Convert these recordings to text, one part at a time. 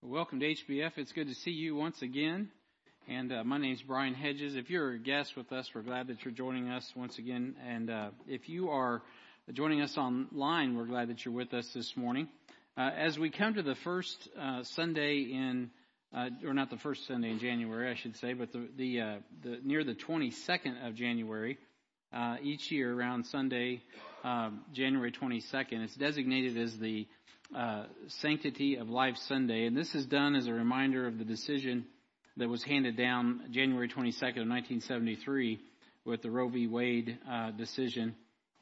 Welcome to HBF. It's good to see you once again. And uh, my name is Brian Hedges. If you're a guest with us, we're glad that you're joining us once again. And uh, if you are joining us online, we're glad that you're with us this morning. Uh, as we come to the first uh, Sunday in, uh, or not the first Sunday in January, I should say, but the, the, uh, the near the 22nd of January, each year around Sunday, um, January 22nd, it's designated as the uh, Sanctity of Life Sunday, and this is done as a reminder of the decision that was handed down January 22nd of 1973 with the Roe v. Wade uh, decision,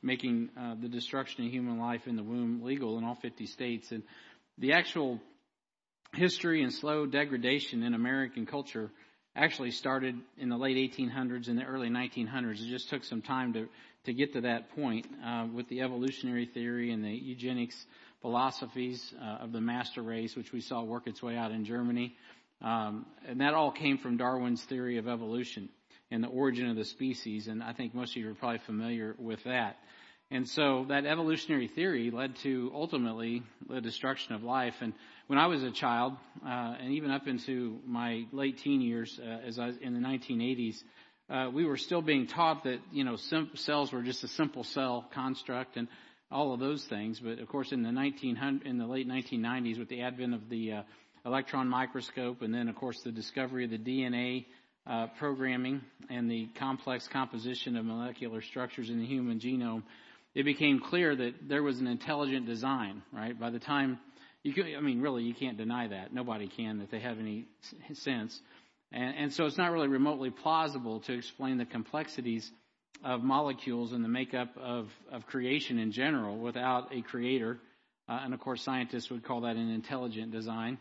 making uh, the destruction of human life in the womb legal in all 50 states. And the actual history and slow degradation in American culture actually started in the late 1800s and the early 1900s. It just took some time to to get to that point uh, with the evolutionary theory and the eugenics philosophies uh, of the master race, which we saw work its way out in Germany. Um, and that all came from Darwin's theory of evolution and the origin of the species. And I think most of you are probably familiar with that. And so that evolutionary theory led to ultimately the destruction of life. And when I was a child, uh, and even up into my late teen years, uh, as I in the 1980s, uh, we were still being taught that you know sim- cells were just a simple cell construct, and all of those things. But of course, in the 1900, in the late 1990s, with the advent of the uh, electron microscope, and then of course the discovery of the DNA uh, programming and the complex composition of molecular structures in the human genome, it became clear that there was an intelligent design. Right by the time you could, I mean, really, you can't deny that. Nobody can that they have any sense. And, and so it's not really remotely plausible to explain the complexities of molecules and the makeup of, of creation in general without a creator. Uh, and of course, scientists would call that an intelligent design.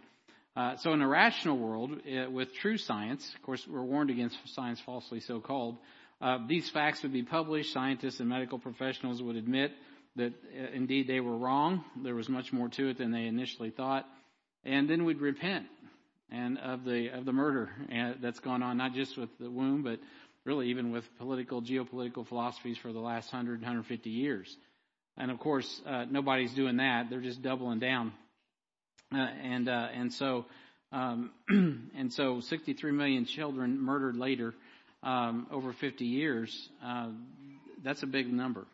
Uh, so in a rational world, uh, with true science, of course, we're warned against science falsely so called, uh, these facts would be published. Scientists and medical professionals would admit that uh, indeed they were wrong. There was much more to it than they initially thought. And then we'd repent and of the of the murder uh, that's gone on, not just with the womb, but really even with political, geopolitical philosophies for the last 100, 150 years. And of course, uh, nobody's doing that. They're just doubling down. Uh, and, uh, and so, um, and so 63 million children murdered later, um, over 50 years. Uh, that's a big number.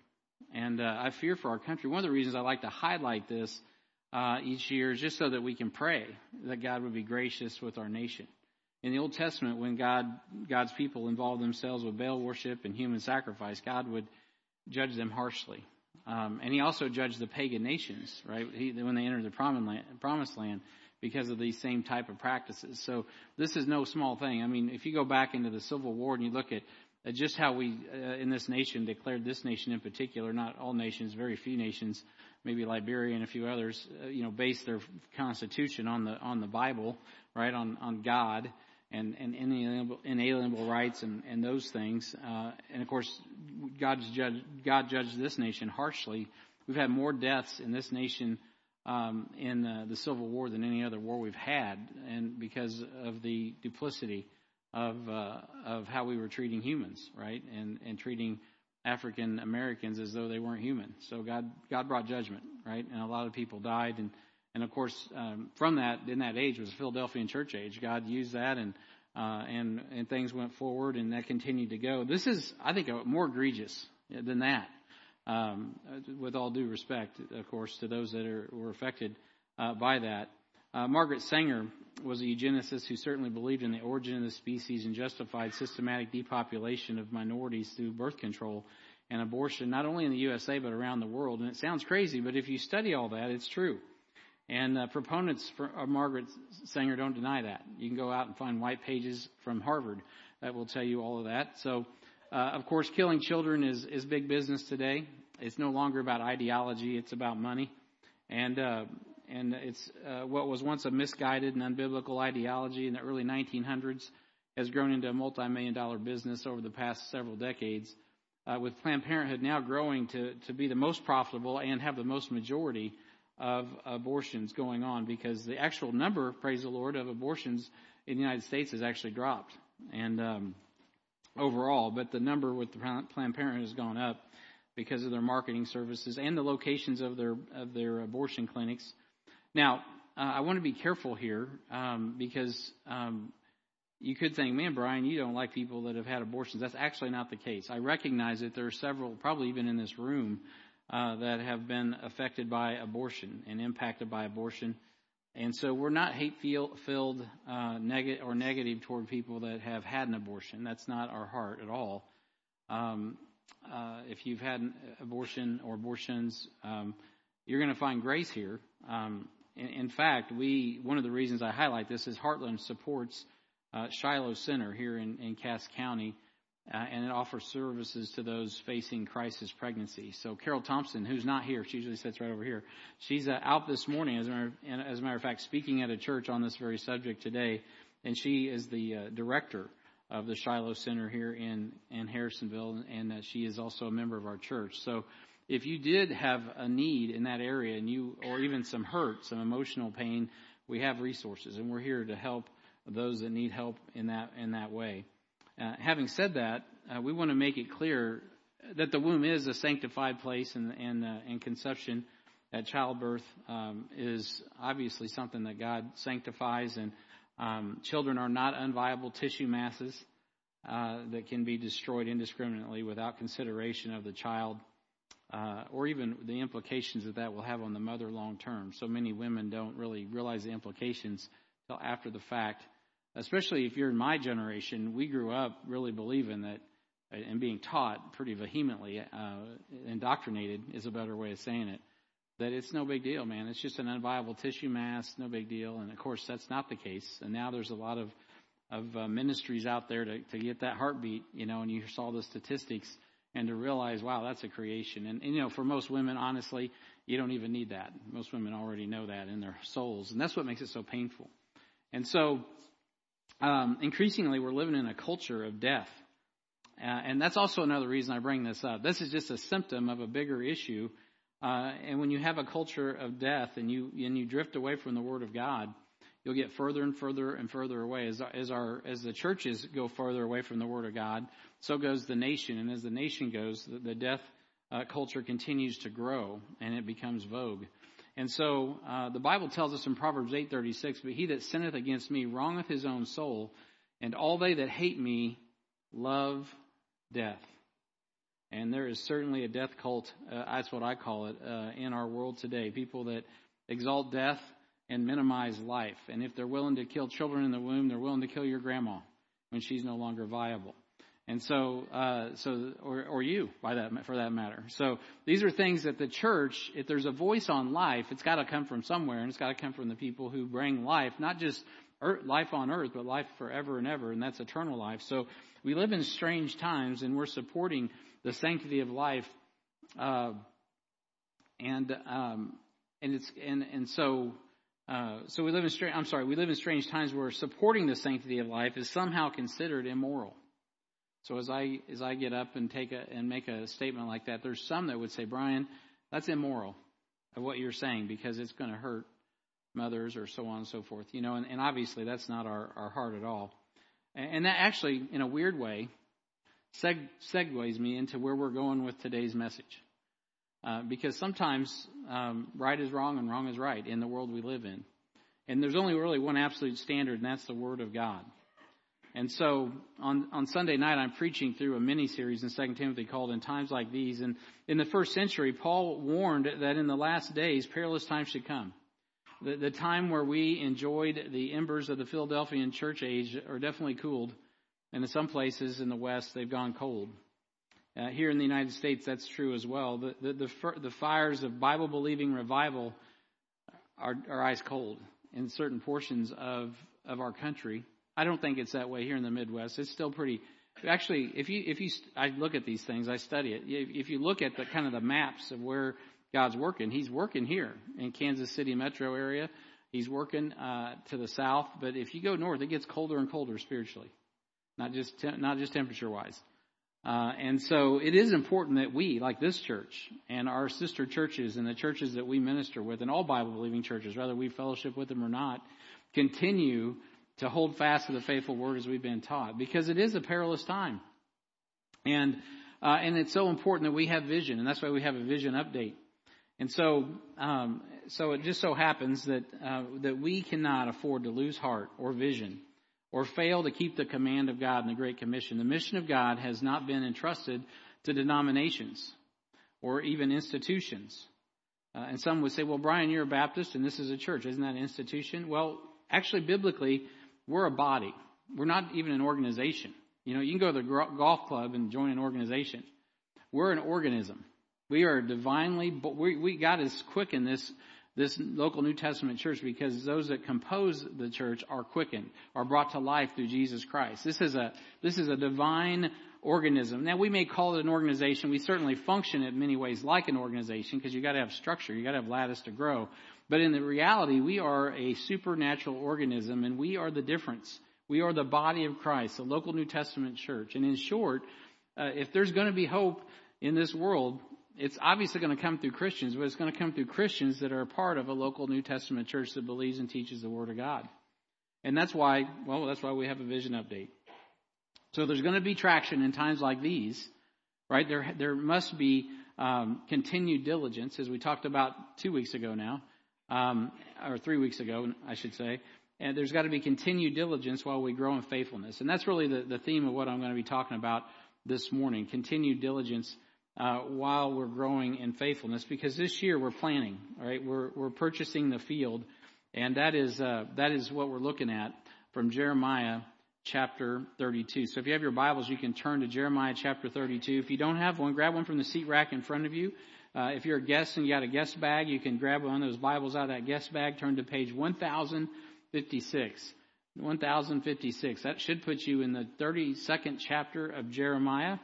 And, uh, I fear for our country. One of the reasons I like to highlight this, uh, each year is just so that we can pray that God would be gracious with our nation. In the Old Testament, when God, God's people involved themselves with Baal worship and human sacrifice, God would judge them harshly. Um, and he also judged the pagan nations, right, he, when they entered the promised land because of these same type of practices. So this is no small thing. I mean, if you go back into the Civil War and you look at just how we uh, in this nation declared this nation in particular, not all nations, very few nations, maybe Liberia and a few others, uh, you know, based their constitution on the on the Bible, right, on on God and, and inalienable, inalienable rights and, and those things. Uh, and of course, God's judge, God judged this nation harshly. We've had more deaths in this nation um, in uh, the Civil War than any other war we've had, and because of the duplicity of uh, of how we were treating humans, right, and and treating African Americans as though they weren't human. So God God brought judgment, right, and a lot of people died and and of course, um, from that, in that age was the Philadelphian church age. God used that and, uh, and, and things went forward and that continued to go. This is, I think, more egregious than that. Um, with all due respect, of course, to those that are, were affected, uh, by that. Uh, Margaret Sanger was a eugenicist who certainly believed in the origin of the species and justified systematic depopulation of minorities through birth control and abortion, not only in the USA but around the world. And it sounds crazy, but if you study all that, it's true. And uh, proponents of Margaret Sanger don't deny that. You can go out and find white pages from Harvard that will tell you all of that. So, uh, of course, killing children is, is big business today. It's no longer about ideology; it's about money, and uh, and it's uh, what was once a misguided and unbiblical ideology in the early 1900s has grown into a multi-million dollar business over the past several decades. Uh, with Planned Parenthood now growing to, to be the most profitable and have the most majority of abortions going on because the actual number, praise the Lord, of abortions in the United States has actually dropped. And um, overall, but the number with the Planned Parenthood has gone up because of their marketing services and the locations of their of their abortion clinics. Now, uh, I want to be careful here um, because um, you could think, man, Brian, you don't like people that have had abortions. That's actually not the case. I recognize that there are several, probably even in this room, uh, that have been affected by abortion and impacted by abortion. And so we're not hate filled uh, neg- or negative toward people that have had an abortion. That's not our heart at all. Um, uh, if you've had an abortion or abortions, um, you're going to find grace here. Um, in, in, fact, we one of the reasons I highlight this is Heartland supports uh, Shiloh Center here in, in Cass County, uh, and it offers services to those facing crisis pregnancy. So Carol Thompson, who's not here, she usually sits right over here. She's uh, out this morning, as a, matter, as a matter of fact, speaking at a church on this very subject today, and she is the uh, director of the Shiloh Center here in in Harrisonville, and uh, she is also a member of our church. So if you did have a need in that area and you, or even some hurt, some emotional pain, we have resources and we're here to help those that need help in that, in that way. Uh, having said that, uh, we want to make it clear that the womb is a sanctified place and, and, uh, and conception childbirth um, is obviously something that God sanctifies and um, children are not unviable tissue masses uh, that can be destroyed indiscriminately without consideration of the child uh, or even the implications that that will have on the mother long term. So many women don't really realize the implications till after the fact. Especially if you're in my generation, we grew up really believing that and being taught pretty vehemently, uh, indoctrinated is a better way of saying it, that it's no big deal, man. It's just an unviable tissue mass, no big deal. And of course, that's not the case. And now there's a lot of of uh, ministries out there to, to get that heartbeat, you know, and you saw the statistics and to realize, wow, that's a creation. And, and, you know, for most women, honestly, you don't even need that. Most women already know that in their souls, and that's what makes it so painful. And so, um, increasingly, we're living in a culture of death, uh, and that's also another reason I bring this up. This is just a symptom of a bigger issue. Uh, and when you have a culture of death and you and you drift away from the Word of God, you'll get further and further and further away as, as our as the churches go further away from the Word of God so goes the nation. And as the nation goes, the, the death uh, culture continues to grow and it becomes vogue. And so uh, the Bible tells us in Proverbs 8:36, "But he that sinneth against me wrongeth his own soul, and all they that hate me love death." And there is certainly a death cult, uh, that's what I call it, uh, in our world today. People that exalt death and minimize life. And if they're willing to kill children in the womb, they're willing to kill your grandma when she's no longer viable. And so, uh, so, or, or you, by that, for that matter. So these are things that the church, if there's a voice on life, it's got to come from somewhere, and it's got to come from the people who bring life, not just earth, life on earth, but life forever and ever, and that's eternal life. So we live in strange times, and we're supporting the sanctity of life, uh, and um, and it's and and so. Uh, so we live in strange. I'm sorry. We live in strange times where supporting the sanctity of life is somehow considered immoral. So as I as I get up and take a and make a statement like that, there's some that would say, Brian, that's immoral of what you're saying because it's going to hurt mothers or so on and so forth. You know, and, and obviously that's not our, our heart at all. And, and that actually, in a weird way, seg, segues me into where we're going with today's message. Uh, because sometimes um, right is wrong and wrong is right in the world we live in. And there's only really one absolute standard, and that's the Word of God. And so on, on Sunday night, I'm preaching through a mini series in 2 Timothy called In Times Like These. And in the first century, Paul warned that in the last days, perilous times should come. The, the time where we enjoyed the embers of the Philadelphian church age are definitely cooled. And in some places in the West, they've gone cold. Uh, here in the United States, that's true as well. The, the, the, the fires of Bible believing revival are, are ice cold in certain portions of, of our country. I don't think it's that way here in the Midwest. It's still pretty. Actually, if you if you I look at these things, I study it. If you look at the kind of the maps of where God's working, He's working here in Kansas City metro area. He's working uh, to the south, but if you go north, it gets colder and colder spiritually, not just te- not just temperature wise. Uh, and so it is important that we, like this church and our sister churches and the churches that we minister with, and all Bible believing churches, whether we fellowship with them or not, continue to hold fast to the faithful word as we've been taught because it is a perilous time. And, uh, and it's so important that we have vision and that's why we have a vision update. And so, um, so it just so happens that uh, that we cannot afford to lose heart or vision or fail to keep the command of God in the Great Commission. The mission of God has not been entrusted to denominations or even institutions. Uh, and some would say, well, Brian, you're a Baptist and this is a church. Isn't that an institution? Well, actually, biblically, we're a body. We're not even an organization. You know, you can go to the golf club and join an organization. We're an organism. We are divinely, we, we God has quickened this this local New Testament church because those that compose the church are quickened, are brought to life through Jesus Christ. This is a this is a divine organism. Now we may call it an organization. We certainly function in many ways like an organization because you got to have structure, you got to have lattice to grow. But in the reality, we are a supernatural organism, and we are the difference. We are the body of Christ, the local New Testament church. And in short, uh, if there's going to be hope in this world, it's obviously going to come through Christians, but it's going to come through Christians that are a part of a local New Testament church that believes and teaches the Word of God. And that's why, well, that's why we have a vision update. So there's going to be traction in times like these, right? There, there must be um, continued diligence, as we talked about two weeks ago now, um, or three weeks ago, I should say. And there's got to be continued diligence while we grow in faithfulness. And that's really the, the theme of what I'm going to be talking about this morning. Continued diligence uh, while we're growing in faithfulness because this year we're planning, right? We're, we're purchasing the field. And that is, uh, that is what we're looking at from Jeremiah chapter 32. So if you have your Bibles, you can turn to Jeremiah chapter 32. If you don't have one, grab one from the seat rack in front of you. Uh, if you're a guest and you got a guest bag, you can grab one of those Bibles out of that guest bag, turn to page 1000. 56. 1056. That should put you in the 32nd chapter of Jeremiah.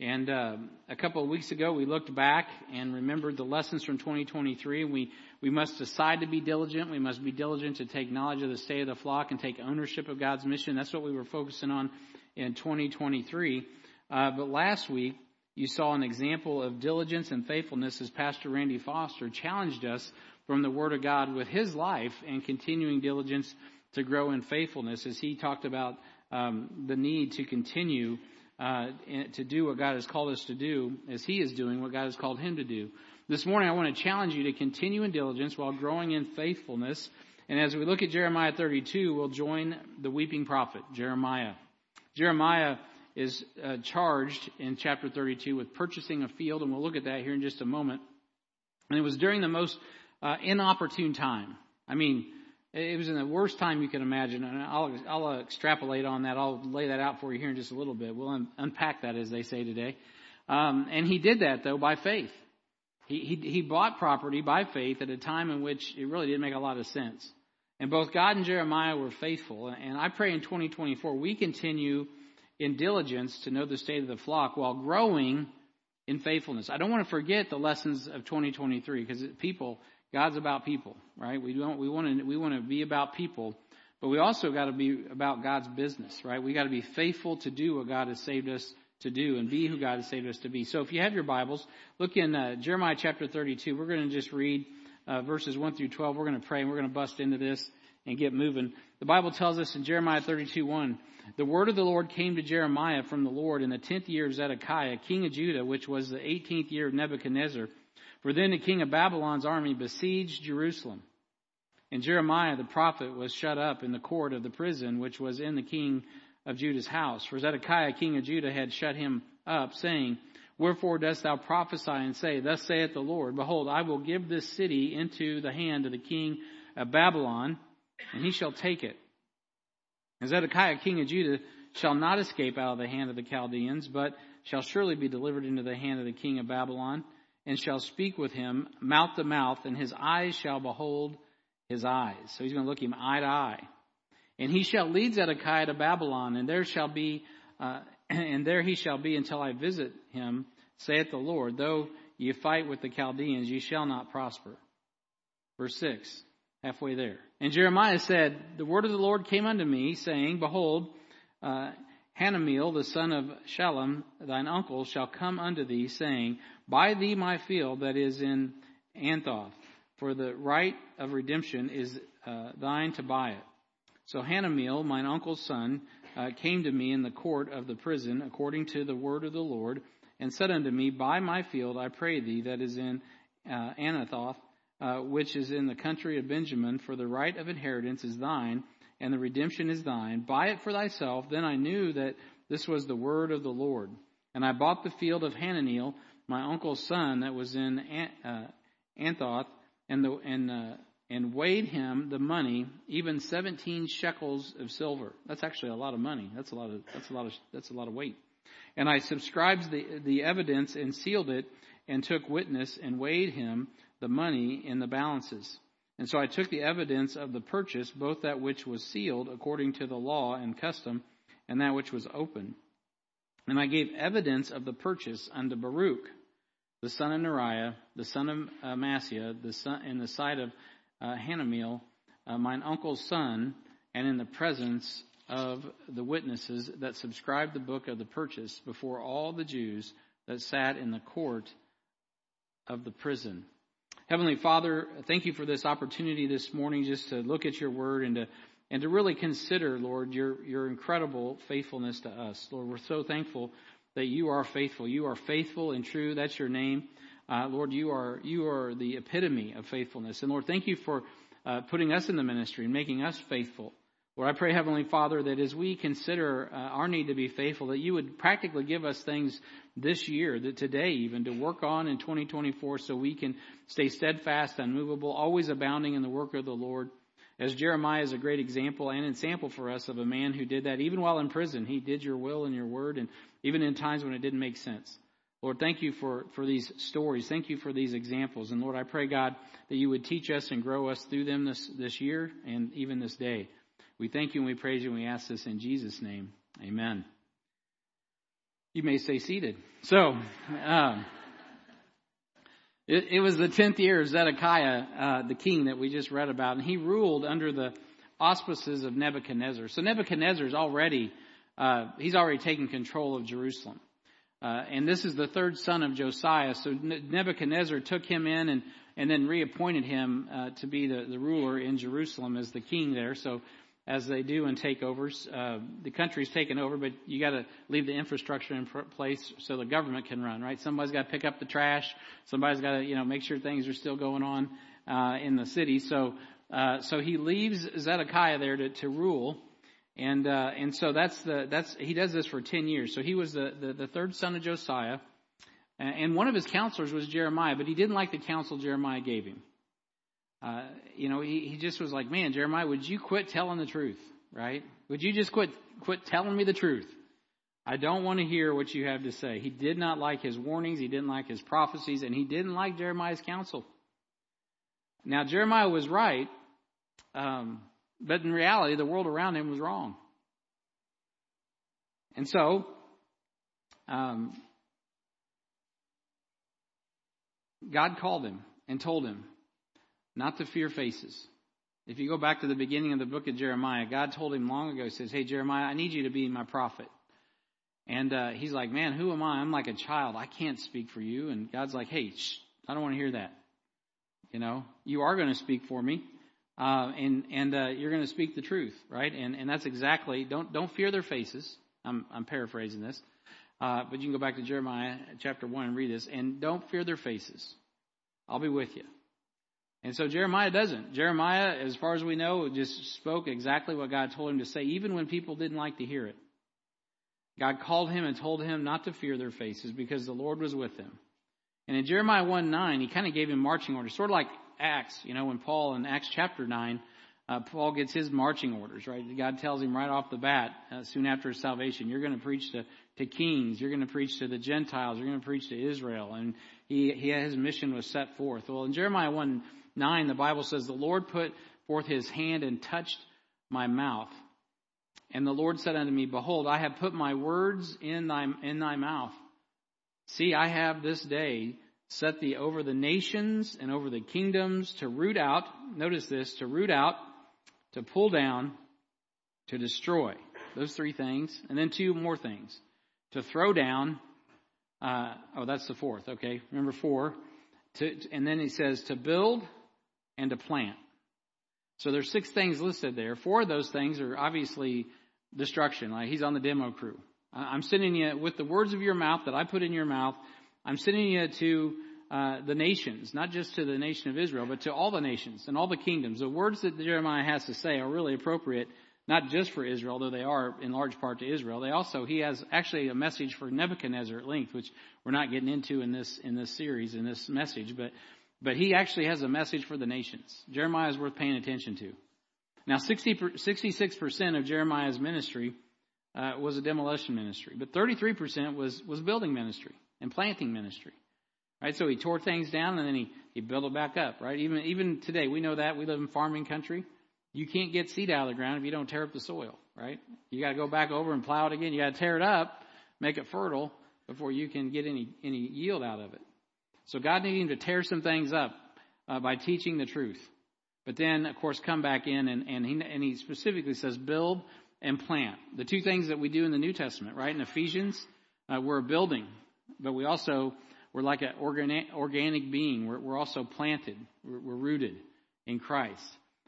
And uh, a couple of weeks ago, we looked back and remembered the lessons from 2023. We we must decide to be diligent. We must be diligent to take knowledge of the state of the flock and take ownership of God's mission. That's what we were focusing on in 2023. Uh, but last week, you saw an example of diligence and faithfulness as Pastor Randy Foster challenged us from the Word of God with his life and continuing diligence to grow in faithfulness as he talked about um, the need to continue uh, to do what God has called us to do as he is doing what God has called him to do. This morning I want to challenge you to continue in diligence while growing in faithfulness. And as we look at Jeremiah 32, we'll join the weeping prophet, Jeremiah. Jeremiah is uh, charged in chapter 32 with purchasing a field, and we'll look at that here in just a moment. And it was during the most uh, inopportune time. I mean, it was in the worst time you can imagine, and I'll, I'll extrapolate on that. I'll lay that out for you here in just a little bit. We'll un- unpack that, as they say today. Um, and he did that though by faith. He, he he bought property by faith at a time in which it really didn't make a lot of sense. And both God and Jeremiah were faithful. And I pray in 2024 we continue in diligence to know the state of the flock while growing in faithfulness. I don't want to forget the lessons of 2023 because people God's about people, right? We don't, we want to, we want to be about people, but we also got to be about God's business, right? We got to be faithful to do what God has saved us to do and be who God has saved us to be. So if you have your Bibles, look in uh, Jeremiah chapter 32. We're going to just read uh, verses 1 through 12. We're going to pray and we're going to bust into this and get moving. The Bible tells us in Jeremiah 32, 1, the word of the Lord came to Jeremiah from the Lord in the 10th year of Zedekiah, king of Judah, which was the 18th year of Nebuchadnezzar for then the king of Babylon's army besieged Jerusalem. And Jeremiah the prophet was shut up in the court of the prison which was in the king of Judah's house. For Zedekiah king of Judah had shut him up, saying, Wherefore dost thou prophesy and say, Thus saith the Lord, Behold, I will give this city into the hand of the king of Babylon, and he shall take it. And Zedekiah king of Judah shall not escape out of the hand of the Chaldeans, but shall surely be delivered into the hand of the king of Babylon and shall speak with him mouth to mouth, and his eyes shall behold his eyes. So he's going to look him eye to eye. And he shall lead Zedekiah to Babylon, and there shall be, uh, and there he shall be until I visit him, saith the Lord. Though ye fight with the Chaldeans, ye shall not prosper. Verse 6, halfway there. And Jeremiah said, The word of the Lord came unto me, saying, Behold, uh, Hanameel, the son of Shallum, thine uncle, shall come unto thee, saying, Buy thee my field that is in Anathoth, for the right of redemption is uh, thine to buy it. So Hanameel, mine uncle's son, uh, came to me in the court of the prison, according to the word of the Lord, and said unto me, Buy my field, I pray thee, that is in uh, Anathoth, uh, which is in the country of Benjamin, for the right of inheritance is thine, and the redemption is thine. Buy it for thyself. Then I knew that this was the word of the Lord. And I bought the field of Hanameel, my uncle's son, that was in uh, Anathoth, and the and uh, and weighed him the money, even seventeen shekels of silver. That's actually a lot of money. That's a lot of that's a lot of that's a lot of weight. And I subscribed the the evidence and sealed it, and took witness and weighed him the money in the balances. And so I took the evidence of the purchase, both that which was sealed according to the law and custom, and that which was open. And I gave evidence of the purchase unto Baruch, the son of Neriah, the son of uh, the son, in the sight of uh, Hanameel, uh, mine uncle's son, and in the presence of the witnesses that subscribed the book of the purchase before all the Jews that sat in the court of the prison. Heavenly Father, thank you for this opportunity this morning just to look at your word and to and to really consider, Lord, your your incredible faithfulness to us. Lord, we're so thankful that you are faithful. You are faithful and true. That's your name. Uh, Lord, you are, you are the epitome of faithfulness. And Lord, thank you for uh, putting us in the ministry and making us faithful. Lord, I pray, Heavenly Father, that as we consider uh, our need to be faithful, that you would practically give us things this year, that today even, to work on in 2024 so we can stay steadfast, unmovable, always abounding in the work of the Lord. As Jeremiah is a great example and an example for us of a man who did that even while in prison. He did your will and your word, and even in times when it didn't make sense. Lord, thank you for, for these stories. Thank you for these examples. And Lord, I pray, God, that you would teach us and grow us through them this, this year and even this day. We thank you and we praise you and we ask this in Jesus' name. Amen. You may stay seated. So, um, it, it, was the tenth year of Zedekiah, uh, the king that we just read about, and he ruled under the auspices of Nebuchadnezzar. So Nebuchadnezzar is already, uh, he's already taken control of Jerusalem. Uh, and this is the third son of Josiah. So Nebuchadnezzar took him in and, and then reappointed him uh, to be the, the ruler in Jerusalem as the king there. So as they do in takeovers, uh, the country's taken over, but you got to leave the infrastructure in place so the government can run. Right? Somebody's got to pick up the trash. Somebody's got to you know make sure things are still going on uh, in the city. So uh, so he leaves Zedekiah there to, to rule. And uh, and so that's the that's he does this for ten years. So he was the the, the third son of Josiah, and one of his counselors was Jeremiah, but he didn't like the counsel Jeremiah gave him. Uh, you know, he, he just was like, man, Jeremiah, would you quit telling the truth, right? Would you just quit quit telling me the truth? I don't want to hear what you have to say. He did not like his warnings, he didn't like his prophecies, and he didn't like Jeremiah's counsel. Now Jeremiah was right. Um, but in reality, the world around him was wrong. And so, um, God called him and told him not to fear faces. If you go back to the beginning of the book of Jeremiah, God told him long ago, says, Hey, Jeremiah, I need you to be my prophet. And uh, he's like, Man, who am I? I'm like a child. I can't speak for you. And God's like, Hey, shh, I don't want to hear that. You know, you are going to speak for me uh, and and uh, you're going to speak the truth, right? And and that's exactly don't don't fear their faces. I'm I'm paraphrasing this, uh, but you can go back to Jeremiah chapter one and read this. And don't fear their faces. I'll be with you. And so Jeremiah doesn't. Jeremiah, as far as we know, just spoke exactly what God told him to say, even when people didn't like to hear it. God called him and told him not to fear their faces because the Lord was with him. And in Jeremiah 1 9, he kind of gave him marching orders, sort of like Acts, you know, when Paul in Acts chapter 9, uh, Paul gets his marching orders, right? God tells him right off the bat, uh, soon after his salvation, you're going to preach to, to kings, you're going to preach to the Gentiles, you're going to preach to Israel. And he, he, his mission was set forth. Well, in Jeremiah 1 9, the Bible says, the Lord put forth his hand and touched my mouth. And the Lord said unto me, Behold, I have put my words in thy, in thy mouth. See, I have this day set thee over the nations and over the kingdoms to root out, notice this, to root out, to pull down, to destroy. Those three things. And then two more things. To throw down, uh, oh, that's the fourth, okay. Remember four. To, and then he says to build and to plant. So there's six things listed there. Four of those things are obviously destruction. Like he's on the demo crew. I'm sending you with the words of your mouth that I put in your mouth I'm sending you to uh, the nations, not just to the nation of Israel, but to all the nations and all the kingdoms. The words that Jeremiah has to say are really appropriate, not just for Israel, though they are in large part to Israel. They also, he has actually a message for Nebuchadnezzar at length, which we're not getting into in this, in this series, in this message, but, but he actually has a message for the nations. Jeremiah is worth paying attention to. Now, 60, 66% of Jeremiah's ministry uh, was a demolition ministry, but 33% was, was building ministry and planting ministry. Right? So he tore things down and then he, he built it back up, right? Even, even today, we know that. We live in farming country. You can't get seed out of the ground if you don't tear up the soil, right? You gotta go back over and plow it again. You gotta tear it up, make it fertile before you can get any, any yield out of it. So God needing to tear some things up uh, by teaching the truth. But then, of course, come back in and, and, he, and he specifically says build and plant. The two things that we do in the New Testament, right? In Ephesians, uh, we're building, but we also we're like an organic, organic being. We're, we're also planted. We're, we're rooted in Christ.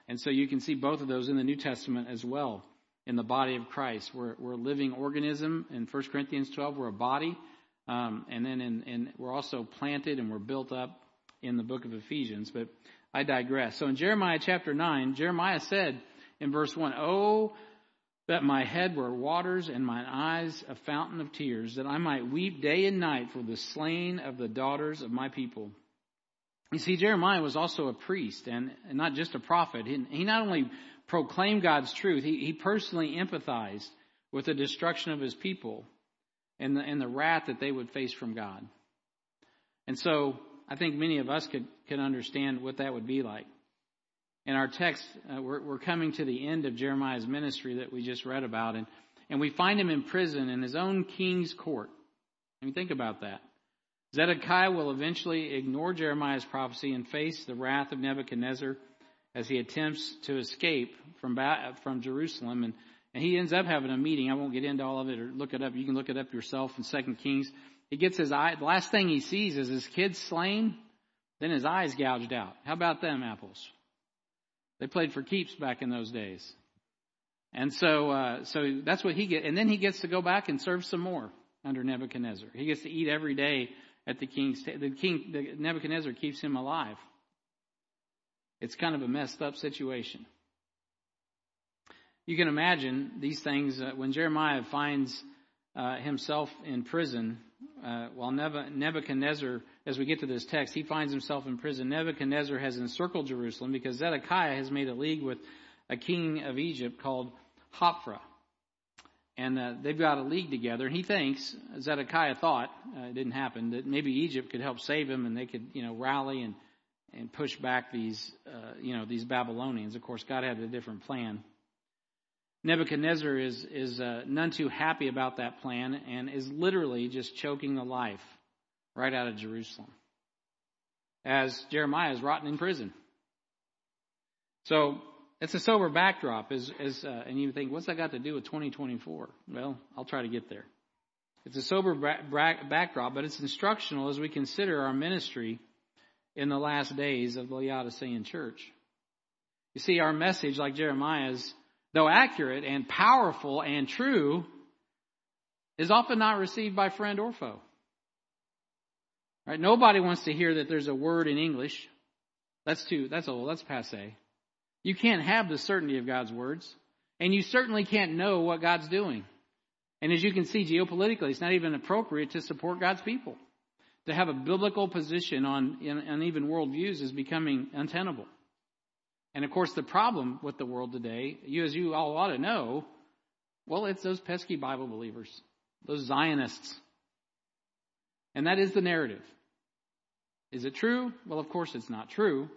And so you can see both of those in the New Testament as well in the body of Christ. We're, we're a living organism. In 1 Corinthians 12, we're a body. Um, and then in, in, we're also planted and we're built up in the book of Ephesians. But I digress. So in Jeremiah chapter 9, Jeremiah said in verse 1, Oh, that my head were waters and my eyes a fountain of tears, that I might weep day and night for the slain of the daughters of my people. You see, Jeremiah was also a priest and not just a prophet. He, not only proclaimed God's truth, he personally empathized with the destruction of his people and the, and the wrath that they would face from God. And so I think many of us could, could understand what that would be like in our text, uh, we're, we're, coming to the end of Jeremiah's ministry that we just read about, and, and we find him in prison in his own king's court. I mean, think about that. Zedekiah will eventually ignore Jeremiah's prophecy and face the wrath of Nebuchadnezzar as he attempts to escape from, from Jerusalem. And, and he ends up having a meeting. I won't get into all of it or look it up. You can look it up yourself in Second Kings. He gets his eye, the last thing he sees is his kids slain, then his eyes gouged out. How about them apples? They played for keeps back in those days. And so, uh, so that's what he gets. And then he gets to go back and serve some more under Nebuchadnezzar. He gets to eat every day at the king's table. The king, the Nebuchadnezzar keeps him alive. It's kind of a messed up situation. You can imagine these things uh, when Jeremiah finds uh, himself in prison uh, while Nebuchadnezzar, as we get to this text, he finds himself in prison. Nebuchadnezzar has encircled Jerusalem because Zedekiah has made a league with a king of Egypt called Hophra. And uh, they've got a league together. And he thinks, Zedekiah thought, uh, it didn't happen, that maybe Egypt could help save him and they could, you know, rally and, and push back these, uh, you know, these Babylonians. Of course, God had a different plan. Nebuchadnezzar is, is uh, none too happy about that plan and is literally just choking the life right out of Jerusalem as Jeremiah is rotting in prison. So it's a sober backdrop, as, as, uh, and you think, what's that got to do with 2024? Well, I'll try to get there. It's a sober backdrop, but it's instructional as we consider our ministry in the last days of the Laodicean church. You see, our message, like Jeremiah's, though accurate and powerful and true, is often not received by friend or foe. Right? Nobody wants to hear that there's a word in English. That's too, that's old, that's passe. You can't have the certainty of God's words. And you certainly can't know what God's doing. And as you can see geopolitically, it's not even appropriate to support God's people. To have a biblical position on, on even worldviews is becoming untenable. And of course, the problem with the world today, you as you all ought to know, well, it's those pesky Bible believers, those Zionists. And that is the narrative. Is it true? Well, of course it's not true,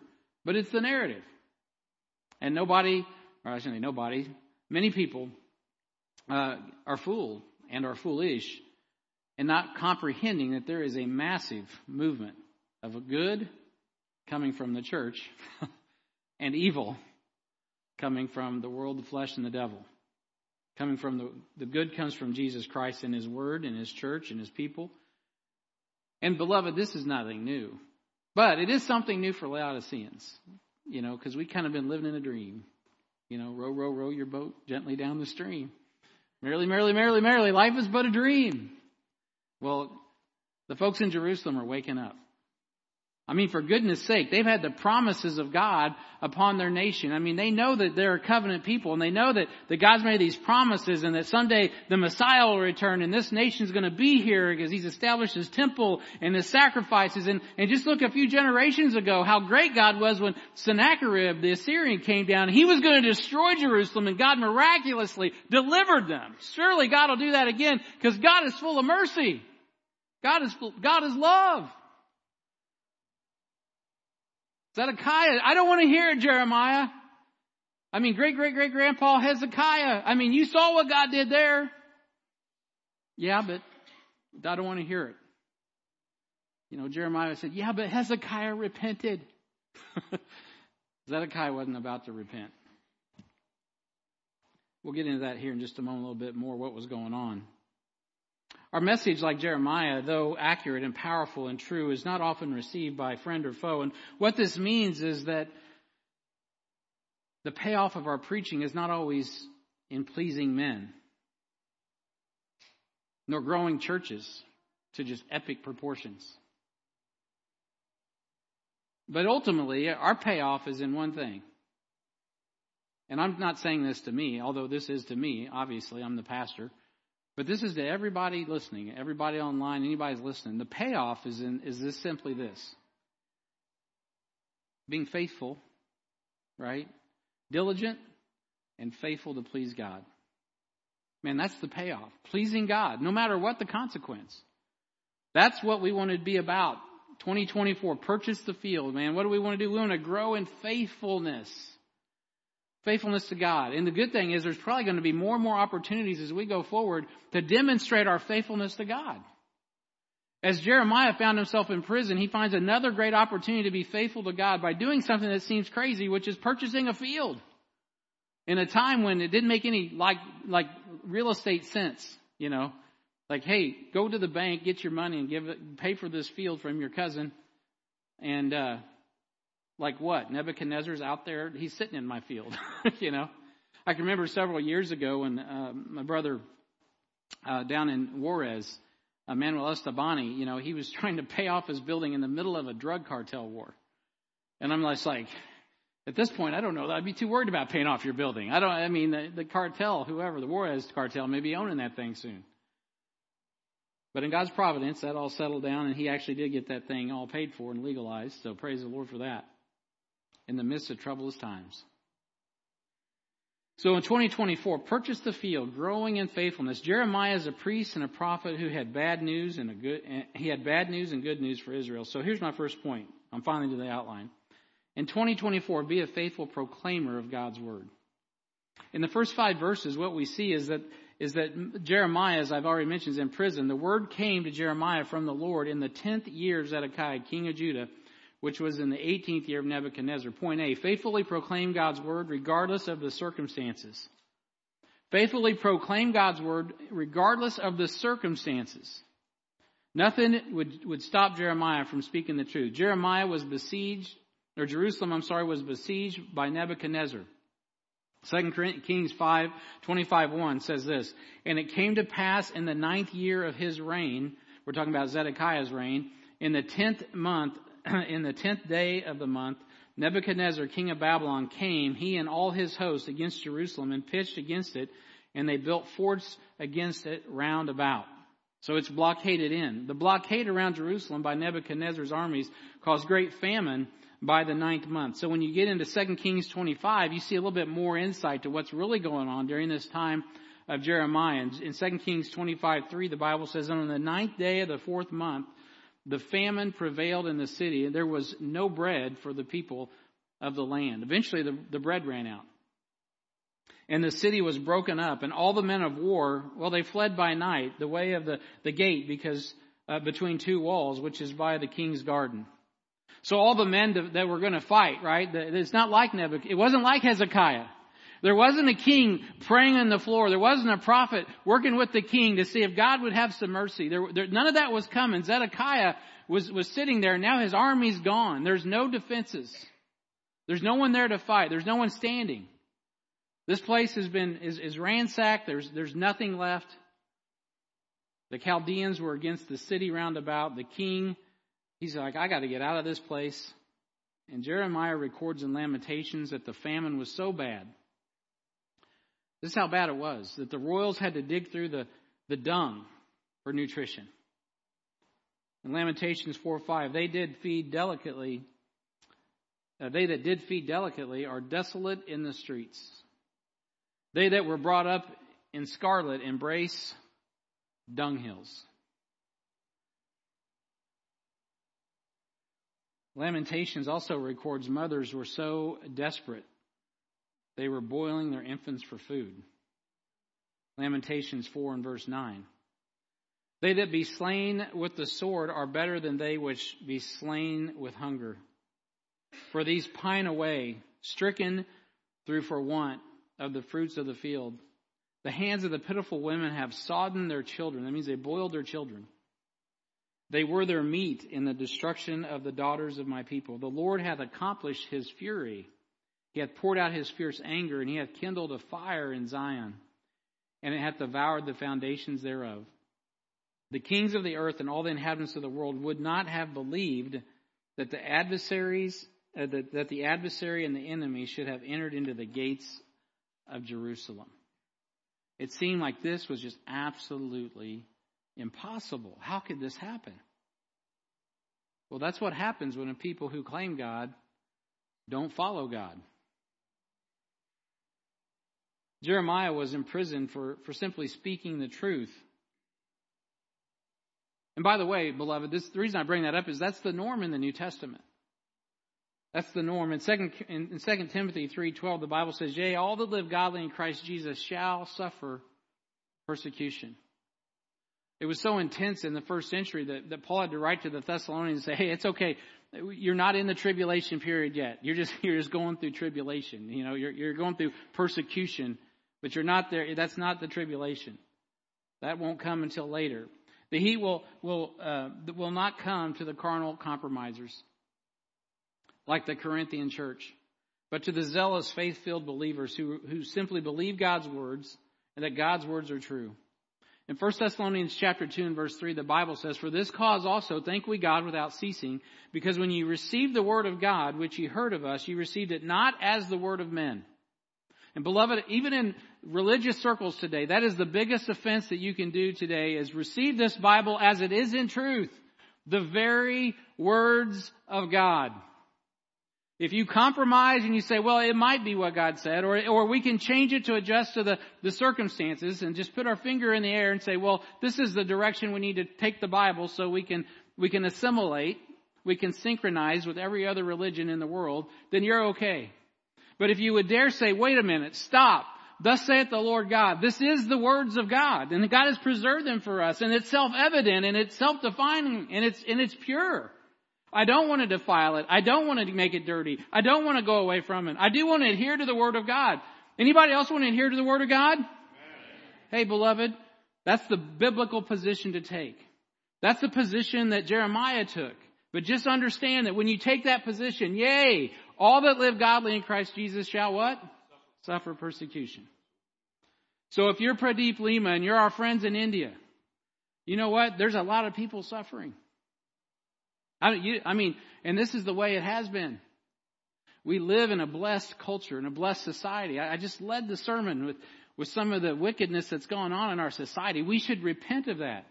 but it's the narrative. And nobody, or I shouldn't say nobody, many people uh, are fooled and are foolish in not comprehending that there is a massive movement of good coming from the church and evil coming from the world, the flesh, and the devil. Coming from the, the good comes from Jesus Christ and His Word and His church and His people. And beloved, this is nothing new. But it is something new for Laodiceans, you know, because we kind of been living in a dream. You know, row, row, row your boat gently down the stream. Merrily, merrily, merrily, merrily, life is but a dream. Well, the folks in Jerusalem are waking up. I mean, for goodness sake, they've had the promises of God upon their nation. I mean, they know that they're a covenant people and they know that, that God's made these promises and that someday the Messiah will return and this nation's gonna be here because He's established His temple and His sacrifices. And, and just look a few generations ago how great God was when Sennacherib, the Assyrian, came down. He was gonna destroy Jerusalem and God miraculously delivered them. Surely God will do that again because God is full of mercy. God is, God is love. Zedekiah, I don't want to hear it, Jeremiah. I mean, great, great, great grandpa Hezekiah. I mean, you saw what God did there. Yeah, but I don't want to hear it. You know, Jeremiah said, yeah, but Hezekiah repented. Zedekiah wasn't about to repent. We'll get into that here in just a moment, a little bit more, what was going on. Our message, like Jeremiah, though accurate and powerful and true, is not often received by friend or foe. And what this means is that the payoff of our preaching is not always in pleasing men, nor growing churches to just epic proportions. But ultimately, our payoff is in one thing. And I'm not saying this to me, although this is to me, obviously, I'm the pastor. But this is to everybody listening, everybody online, anybody's listening. The payoff is in is this simply this. Being faithful, right? Diligent and faithful to please God. Man, that's the payoff. Pleasing God, no matter what the consequence. That's what we want to be about. 2024, purchase the field, man. What do we want to do? We want to grow in faithfulness. Faithfulness to God. And the good thing is there's probably going to be more and more opportunities as we go forward to demonstrate our faithfulness to God. As Jeremiah found himself in prison, he finds another great opportunity to be faithful to God by doing something that seems crazy, which is purchasing a field. In a time when it didn't make any like like real estate sense, you know. Like, hey, go to the bank, get your money and give it pay for this field from your cousin and uh like what? Nebuchadnezzar's out there, he's sitting in my field, you know. I can remember several years ago when uh, my brother uh, down in Juarez, uh, Manuel Estabani, you know, he was trying to pay off his building in the middle of a drug cartel war. And I'm just like, at this point, I don't know. I'd be too worried about paying off your building. I don't, I mean, the, the cartel, whoever, the Juarez cartel may be owning that thing soon. But in God's providence, that all settled down and he actually did get that thing all paid for and legalized. So praise the Lord for that in the midst of troublous times. So in 2024, purchase the field, growing in faithfulness. Jeremiah is a priest and a prophet who had bad news and a good, he had bad news and good news for Israel. So here's my first point. I'm finally to the outline. In 2024, be a faithful proclaimer of God's word. In the first five verses, what we see is that is that Jeremiah, as I've already mentioned, is in prison. The word came to Jeremiah from the Lord in the tenth year of Zedekiah, king of Judah, which was in the 18th year of Nebuchadnezzar. Point A, faithfully proclaim God's word regardless of the circumstances. Faithfully proclaim God's word regardless of the circumstances. Nothing would, would stop Jeremiah from speaking the truth. Jeremiah was besieged, or Jerusalem, I'm sorry, was besieged by Nebuchadnezzar. 2 Kings 5, 25, 1 says this, And it came to pass in the ninth year of his reign, we're talking about Zedekiah's reign, in the tenth month in the tenth day of the month, Nebuchadnezzar, king of Babylon, came, he and all his host, against Jerusalem and pitched against it, and they built forts against it round about. So it's blockaded in. The blockade around Jerusalem by Nebuchadnezzar's armies caused great famine by the ninth month. So when you get into 2 Kings 25, you see a little bit more insight to what's really going on during this time of Jeremiah. In 2 Kings 25, 3, the Bible says, And on the ninth day of the fourth month, the famine prevailed in the city, and there was no bread for the people of the land. Eventually, the, the bread ran out. And the city was broken up, and all the men of war, well, they fled by night, the way of the, the gate, because uh, between two walls, which is by the king's garden. So all the men that were going to fight, right? It's not like Nebuchadnezzar. It wasn't like Hezekiah. There wasn't a king praying on the floor. There wasn't a prophet working with the king to see if God would have some mercy. There, there, none of that was coming. Zedekiah was, was sitting there. Now his army's gone. There's no defenses. There's no one there to fight. There's no one standing. This place has been, is, is ransacked. There's, there's nothing left. The Chaldeans were against the city round about. The king He's like, I got to get out of this place. And Jeremiah records in Lamentations that the famine was so bad. This is how bad it was that the royals had to dig through the, the dung for nutrition. In Lamentations 4 5, they did feed delicately. Uh, they that did feed delicately are desolate in the streets. They that were brought up in scarlet embrace dunghills. Lamentations also records mothers were so desperate they were boiling their infants for food. Lamentations 4 and verse 9. They that be slain with the sword are better than they which be slain with hunger. For these pine away, stricken through for want of the fruits of the field. The hands of the pitiful women have sodden their children. That means they boiled their children. They were their meat in the destruction of the daughters of my people. The Lord hath accomplished his fury. He hath poured out his fierce anger, and he hath kindled a fire in Zion, and it hath devoured the foundations thereof. The kings of the earth and all the inhabitants of the world would not have believed that the adversaries, uh, that, that the adversary and the enemy should have entered into the gates of Jerusalem. It seemed like this was just absolutely impossible. How could this happen? Well, that's what happens when people who claim God don't follow God. Jeremiah was imprisoned for, for simply speaking the truth. And by the way, beloved, this, the reason I bring that up is that's the norm in the New Testament. That's the norm. In second in, in 2 Timothy 3:12 the Bible says, "Yea, all that live godly in Christ Jesus shall suffer persecution." It was so intense in the first century that, that Paul had to write to the Thessalonians and say, "Hey, it's okay. You're not in the tribulation period yet. You're just you're just going through tribulation. You know, you're you're going through persecution, but you're not there. That's not the tribulation. That won't come until later. The heat will will uh, will not come to the carnal compromisers, like the Corinthian church, but to the zealous, faith-filled believers who who simply believe God's words and that God's words are true." In 1 Thessalonians chapter 2 and verse 3, the Bible says, For this cause also thank we God without ceasing, because when you received the word of God, which ye heard of us, you received it not as the word of men. And beloved, even in religious circles today, that is the biggest offense that you can do today is receive this Bible as it is in truth. The very words of God. If you compromise and you say, well, it might be what God said, or, or we can change it to adjust to the, the circumstances and just put our finger in the air and say, well, this is the direction we need to take the Bible so we can, we can assimilate, we can synchronize with every other religion in the world, then you're okay. But if you would dare say, wait a minute, stop, Thus saith the Lord God. This is the words of God, and God has preserved them for us, and it's self-evident, and it's self-defining, and it's, and it's pure. I don't want to defile it. I don't want to make it dirty. I don't want to go away from it. I do want to adhere to the Word of God. Anybody else want to adhere to the Word of God? Amen. Hey, beloved, that's the biblical position to take. That's the position that Jeremiah took. But just understand that when you take that position, yea, all that live godly in Christ Jesus shall what? Suffer persecution. So if you're Pradeep Lima and you're our friends in India, you know what? There's a lot of people suffering. I mean, you, I mean, and this is the way it has been. We live in a blessed culture, in a blessed society. I, I just led the sermon with, with some of the wickedness that's going on in our society. We should repent of that.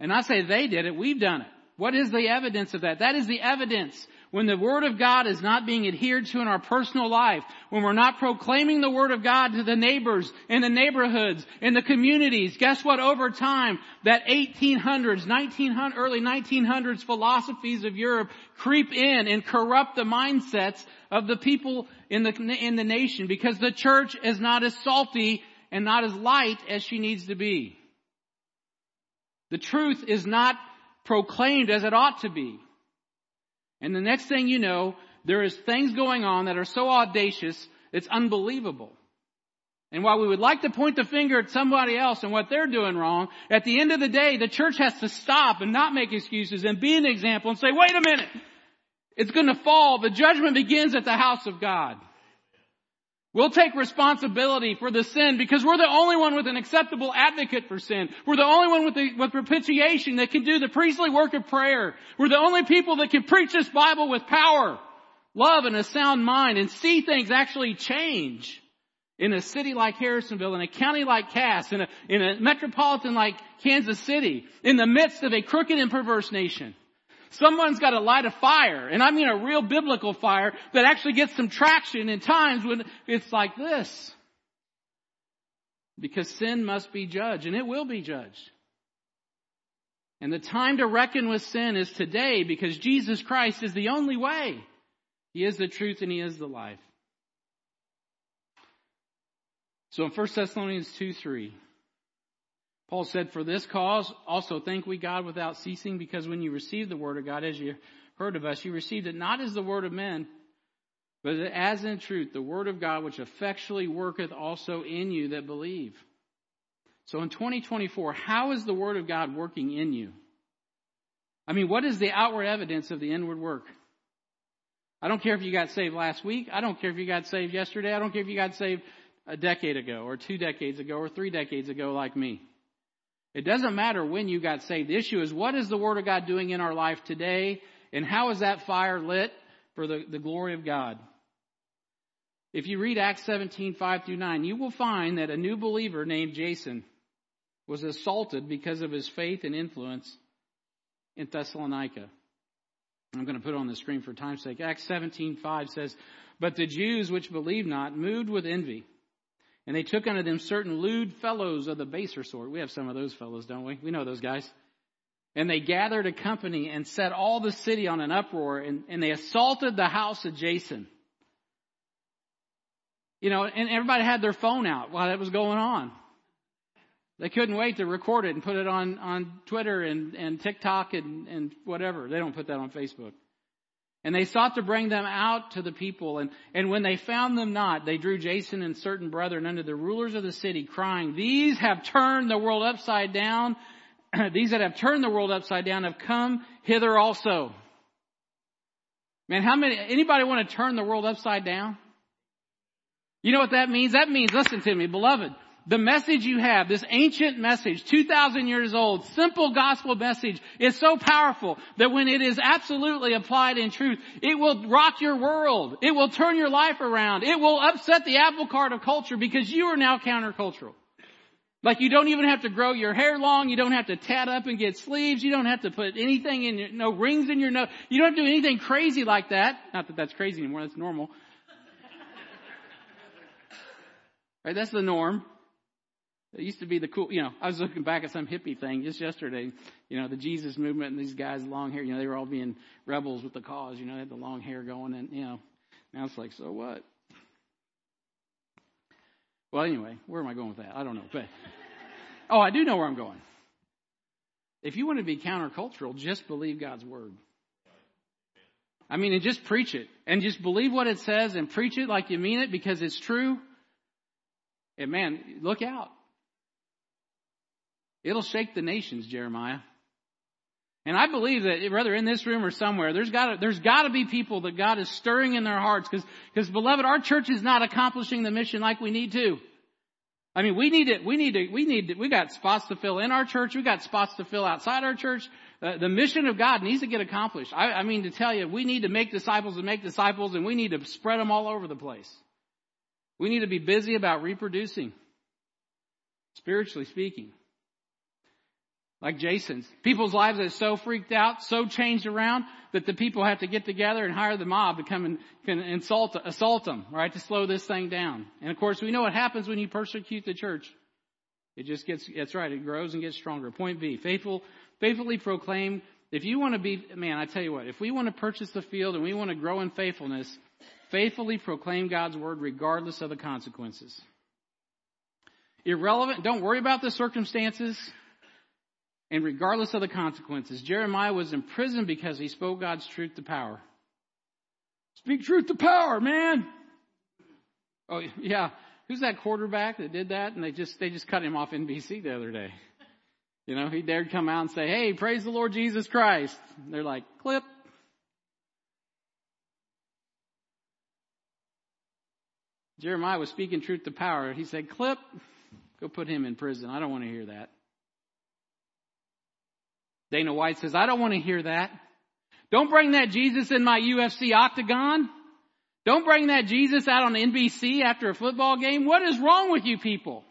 And I say they did it, we've done it. What is the evidence of that? That is the evidence when the Word of God is not being adhered to in our personal life, when we're not proclaiming the Word of God to the neighbors, in the neighborhoods, in the communities, guess what? Over time, that 1800s, 1900, early 1900s philosophies of Europe creep in and corrupt the mindsets of the people in the, in the nation because the church is not as salty and not as light as she needs to be. The truth is not proclaimed as it ought to be. And the next thing you know, there is things going on that are so audacious, it's unbelievable. And while we would like to point the finger at somebody else and what they're doing wrong, at the end of the day, the church has to stop and not make excuses and be an example and say, wait a minute, it's going to fall. The judgment begins at the house of God. We'll take responsibility for the sin because we're the only one with an acceptable advocate for sin. We're the only one with, the, with propitiation that can do the priestly work of prayer. We're the only people that can preach this Bible with power, love, and a sound mind and see things actually change in a city like Harrisonville, in a county like Cass, in a, in a metropolitan like Kansas City, in the midst of a crooked and perverse nation. Someone's got to light a fire, and I mean a real biblical fire that actually gets some traction in times when it's like this. Because sin must be judged, and it will be judged. And the time to reckon with sin is today because Jesus Christ is the only way. He is the truth and He is the life. So in 1 Thessalonians 2 3, Paul said, For this cause also thank we God without ceasing, because when you received the word of God, as you heard of us, you received it not as the word of men, but as in truth the word of God which effectually worketh also in you that believe. So in 2024, how is the word of God working in you? I mean, what is the outward evidence of the inward work? I don't care if you got saved last week. I don't care if you got saved yesterday. I don't care if you got saved a decade ago or two decades ago or three decades ago like me. It doesn't matter when you got saved. The issue is what is the Word of God doing in our life today and how is that fire lit for the, the glory of God? If you read Acts 17, 5 through 9, you will find that a new believer named Jason was assaulted because of his faith and influence in Thessalonica. I'm going to put it on the screen for time's sake. Acts 17, 5 says, But the Jews which believed not moved with envy and they took unto them certain lewd fellows of the baser sort. We have some of those fellows, don't we? We know those guys. And they gathered a company and set all the city on an uproar and, and they assaulted the house of Jason. You know, and everybody had their phone out while that was going on. They couldn't wait to record it and put it on, on Twitter and, and TikTok and, and whatever. They don't put that on Facebook. And they sought to bring them out to the people. And, and when they found them not, they drew Jason and certain brethren unto the rulers of the city, crying, These have turned the world upside down. These that have turned the world upside down have come hither also. Man, how many, anybody want to turn the world upside down? You know what that means? That means, listen to me, beloved, the message you have, this ancient message, 2,000 years old, simple gospel message is so powerful that when it is absolutely applied in truth, it will rock your world. It will turn your life around. It will upset the apple cart of culture because you are now countercultural. Like you don't even have to grow your hair long. You don't have to tat up and get sleeves. You don't have to put anything in your, no rings in your nose. You don't have to do anything crazy like that. Not that that's crazy anymore. That's normal. Right? That's the norm. It used to be the cool, you know, I was looking back at some hippie thing just yesterday, you know, the Jesus movement and these guys long hair, you know, they were all being rebels with the cause, you know, they had the long hair going and, you know, now it's like, so what? Well, anyway, where am I going with that? I don't know, but, oh, I do know where I'm going. If you want to be countercultural, just believe God's word. I mean, and just preach it and just believe what it says and preach it like you mean it because it's true. And man, look out. It'll shake the nations, Jeremiah. And I believe that whether in this room or somewhere, there's got to, there's got to be people that God is stirring in their hearts because, because beloved, our church is not accomplishing the mission like we need to. I mean, we need it. We need to, we need to, we got spots to fill in our church. We got spots to fill outside our church. Uh, the mission of God needs to get accomplished. I, I mean, to tell you, we need to make disciples and make disciples and we need to spread them all over the place. We need to be busy about reproducing, spiritually speaking like Jason's. People's lives are so freaked out, so changed around that the people have to get together and hire the mob to come and can insult, assault them, right, to slow this thing down. And of course, we know what happens when you persecute the church. It just gets, that's right, it grows and gets stronger. Point B, faithful, faithfully proclaim. If you want to be, man, I tell you what, if we want to purchase the field and we want to grow in faithfulness, faithfully proclaim God's word regardless of the consequences. Irrelevant, don't worry about the circumstances and regardless of the consequences. Jeremiah was in prison because he spoke God's truth to power. Speak truth to power, man. Oh yeah, who's that quarterback that did that? And they just they just cut him off NBC the other day. You know, he dared come out and say, "Hey, praise the Lord Jesus Christ." And they're like, "Clip." Jeremiah was speaking truth to power. He said, Clip, go put him in prison. I don't want to hear that. Dana White says, I don't want to hear that. Don't bring that Jesus in my UFC octagon. Don't bring that Jesus out on NBC after a football game. What is wrong with you people?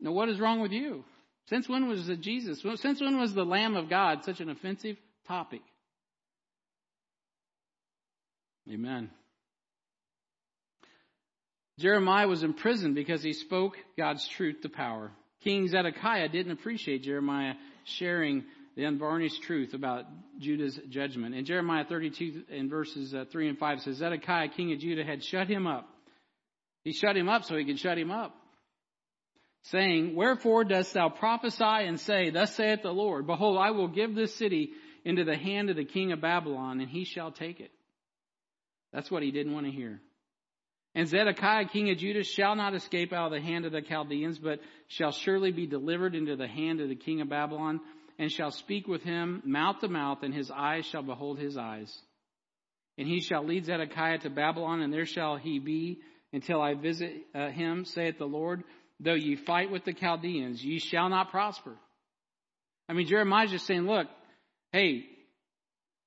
Now, what is wrong with you? Since when was the Jesus? Since when was the Lamb of God such an offensive topic? Amen. Jeremiah was imprisoned because he spoke God's truth to power. King Zedekiah didn't appreciate Jeremiah sharing the unvarnished truth about Judah's judgment. In Jeremiah 32 in verses uh, 3 and 5 says, Zedekiah, king of Judah, had shut him up. He shut him up so he could shut him up. Saying, Wherefore dost thou prophesy and say, Thus saith the Lord, Behold, I will give this city into the hand of the king of Babylon, and he shall take it. That's what he didn't want to hear. And Zedekiah, king of Judah, shall not escape out of the hand of the Chaldeans, but shall surely be delivered into the hand of the king of Babylon, and shall speak with him mouth to mouth, and his eyes shall behold his eyes. And he shall lead Zedekiah to Babylon, and there shall he be until I visit uh, him, saith the Lord. Though ye fight with the Chaldeans, ye shall not prosper. I mean, Jeremiah's just saying, look, hey,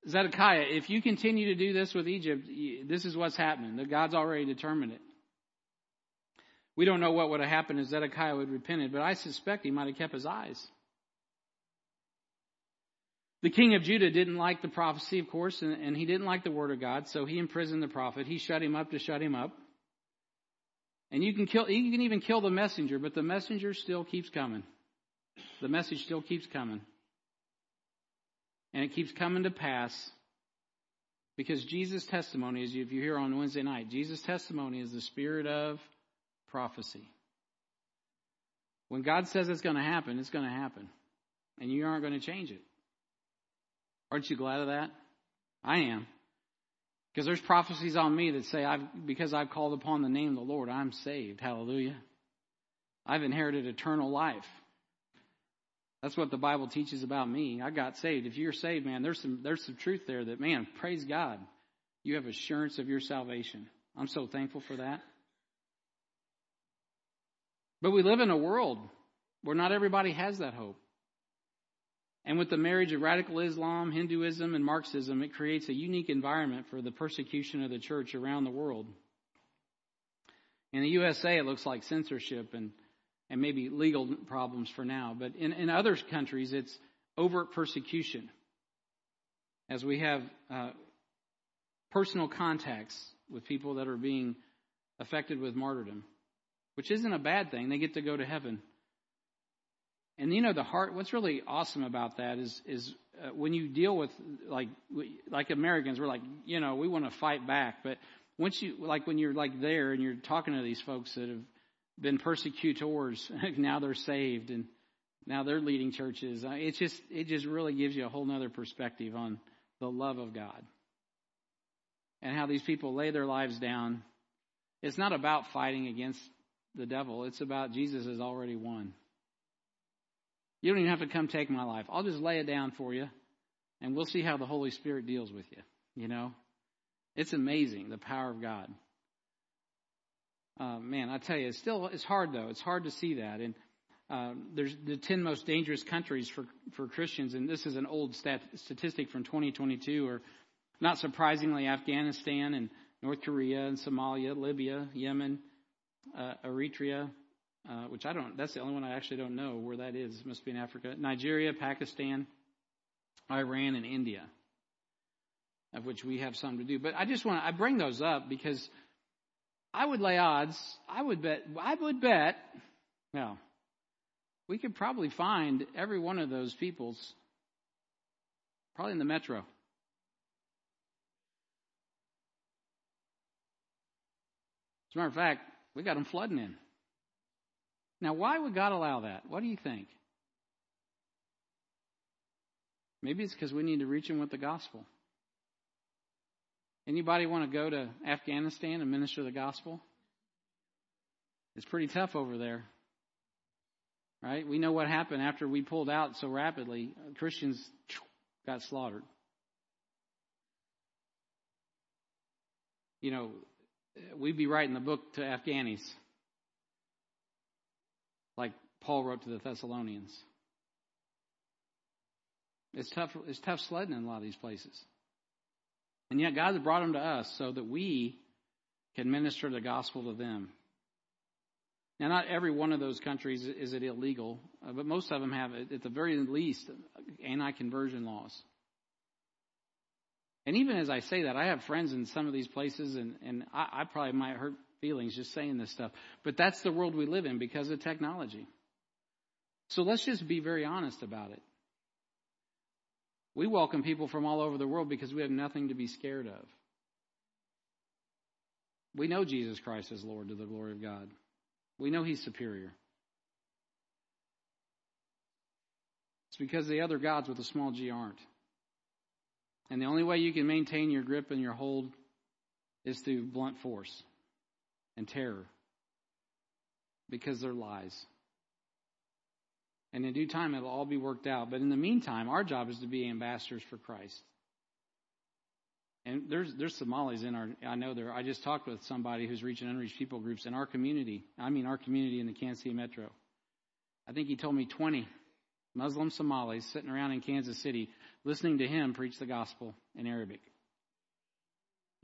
Zedekiah, if you continue to do this with Egypt, this is what's happening. God's already determined it. We don't know what would have happened if Zedekiah would have repented, but I suspect he might have kept his eyes. The king of Judah didn't like the prophecy, of course, and, and, he didn't like the word of God, so he imprisoned the prophet. He shut him up to shut him up. And you can kill, you can even kill the messenger, but the messenger still keeps coming. The message still keeps coming. And it keeps coming to pass because Jesus' testimony, as if you hear on Wednesday night, Jesus' testimony is the spirit of prophecy. When God says it's going to happen, it's going to happen. And you aren't going to change it. Aren't you glad of that? I am. Because there's prophecies on me that say, I've, because I've called upon the name of the Lord, I'm saved. Hallelujah. I've inherited eternal life. That's what the Bible teaches about me. I got saved. If you're saved, man, there's some there's some truth there that man, praise God. You have assurance of your salvation. I'm so thankful for that. But we live in a world where not everybody has that hope. And with the marriage of radical Islam, Hinduism, and Marxism, it creates a unique environment for the persecution of the church around the world. In the USA, it looks like censorship and and maybe legal problems for now. But in, in other countries, it's overt persecution. As we have uh, personal contacts with people that are being affected with martyrdom, which isn't a bad thing. They get to go to heaven. And you know the heart. What's really awesome about that is is uh, when you deal with like like Americans, we're like you know we want to fight back, but once you like when you're like there and you're talking to these folks that have been persecutors. now they're saved and now they're leading churches. Uh, it just it just really gives you a whole nother perspective on the love of God and how these people lay their lives down. It's not about fighting against the devil. It's about Jesus has already won. You don't even have to come take my life. I'll just lay it down for you and we'll see how the Holy Spirit deals with you. You know? It's amazing the power of God. Uh, man, I tell you, it's still it's hard though. It's hard to see that. And uh, there's the ten most dangerous countries for for Christians, and this is an old stat, statistic from 2022. Or not surprisingly, Afghanistan and North Korea and Somalia, Libya, Yemen, uh, Eritrea, uh, which I don't. That's the only one I actually don't know where that is. It must be in Africa. Nigeria, Pakistan, Iran, and India, of which we have some to do. But I just want to I bring those up because I would lay odds. I would bet. I would bet. Well, we could probably find every one of those people's probably in the metro. As a matter of fact, we got them flooding in. Now, why would God allow that? What do you think? Maybe it's because we need to reach them with the gospel. Anybody want to go to Afghanistan and minister the gospel? It's pretty tough over there. Right? We know what happened after we pulled out so rapidly. Christians got slaughtered. You know, we'd be writing the book to Afghanis, like Paul wrote to the Thessalonians. It's tough. It's tough sledding in a lot of these places, and yet God has brought them to us so that we can minister the gospel to them. Now, not every one of those countries is it illegal, uh, but most of them have, at the very least, anti-conversion laws. And even as I say that, I have friends in some of these places, and, and I, I probably might hurt feelings just saying this stuff. But that's the world we live in because of technology. So let's just be very honest about it. We welcome people from all over the world because we have nothing to be scared of. We know Jesus Christ is Lord to the glory of God. We know He's superior. It's because the other gods with a small g aren't. And the only way you can maintain your grip and your hold is through blunt force and terror because they're lies. And in due time, it'll all be worked out. But in the meantime, our job is to be ambassadors for Christ. And there's there's Somalis in our. I know there. I just talked with somebody who's reaching unreached people groups in our community. I mean, our community in the Kansas City metro. I think he told me 20 Muslim Somalis sitting around in Kansas City listening to him preach the gospel in Arabic.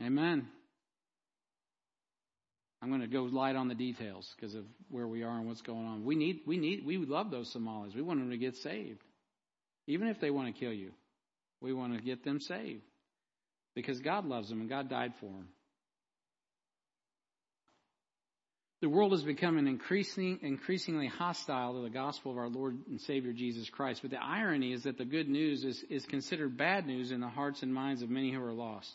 Amen. I'm going to go light on the details because of where we are and what's going on. We need, we need, we love those Somalis. We want them to get saved. Even if they want to kill you, we want to get them saved because God loves them and God died for them. The world has become increasing, increasingly hostile to the gospel of our Lord and Savior Jesus Christ. But the irony is that the good news is, is considered bad news in the hearts and minds of many who are lost.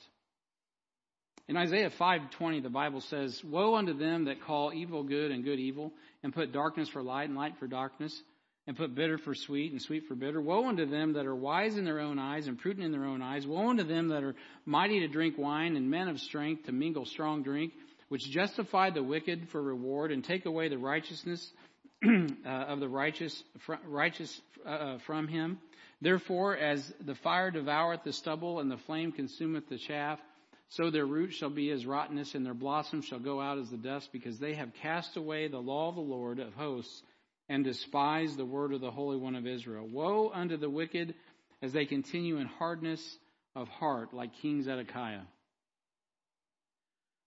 In Isaiah 5:20 the Bible says, "Woe unto them that call evil good and good evil, and put darkness for light and light for darkness, and put bitter for sweet and sweet for bitter. Woe unto them that are wise in their own eyes and prudent in their own eyes. Woe unto them that are mighty to drink wine and men of strength to mingle strong drink." which justify the wicked for reward and take away the righteousness uh, of the righteous, righteous uh, from him. Therefore, as the fire devoureth the stubble and the flame consumeth the chaff, so their root shall be as rottenness and their blossom shall go out as the dust because they have cast away the law of the Lord of hosts and despised the word of the Holy One of Israel. Woe unto the wicked as they continue in hardness of heart like King Zedekiah.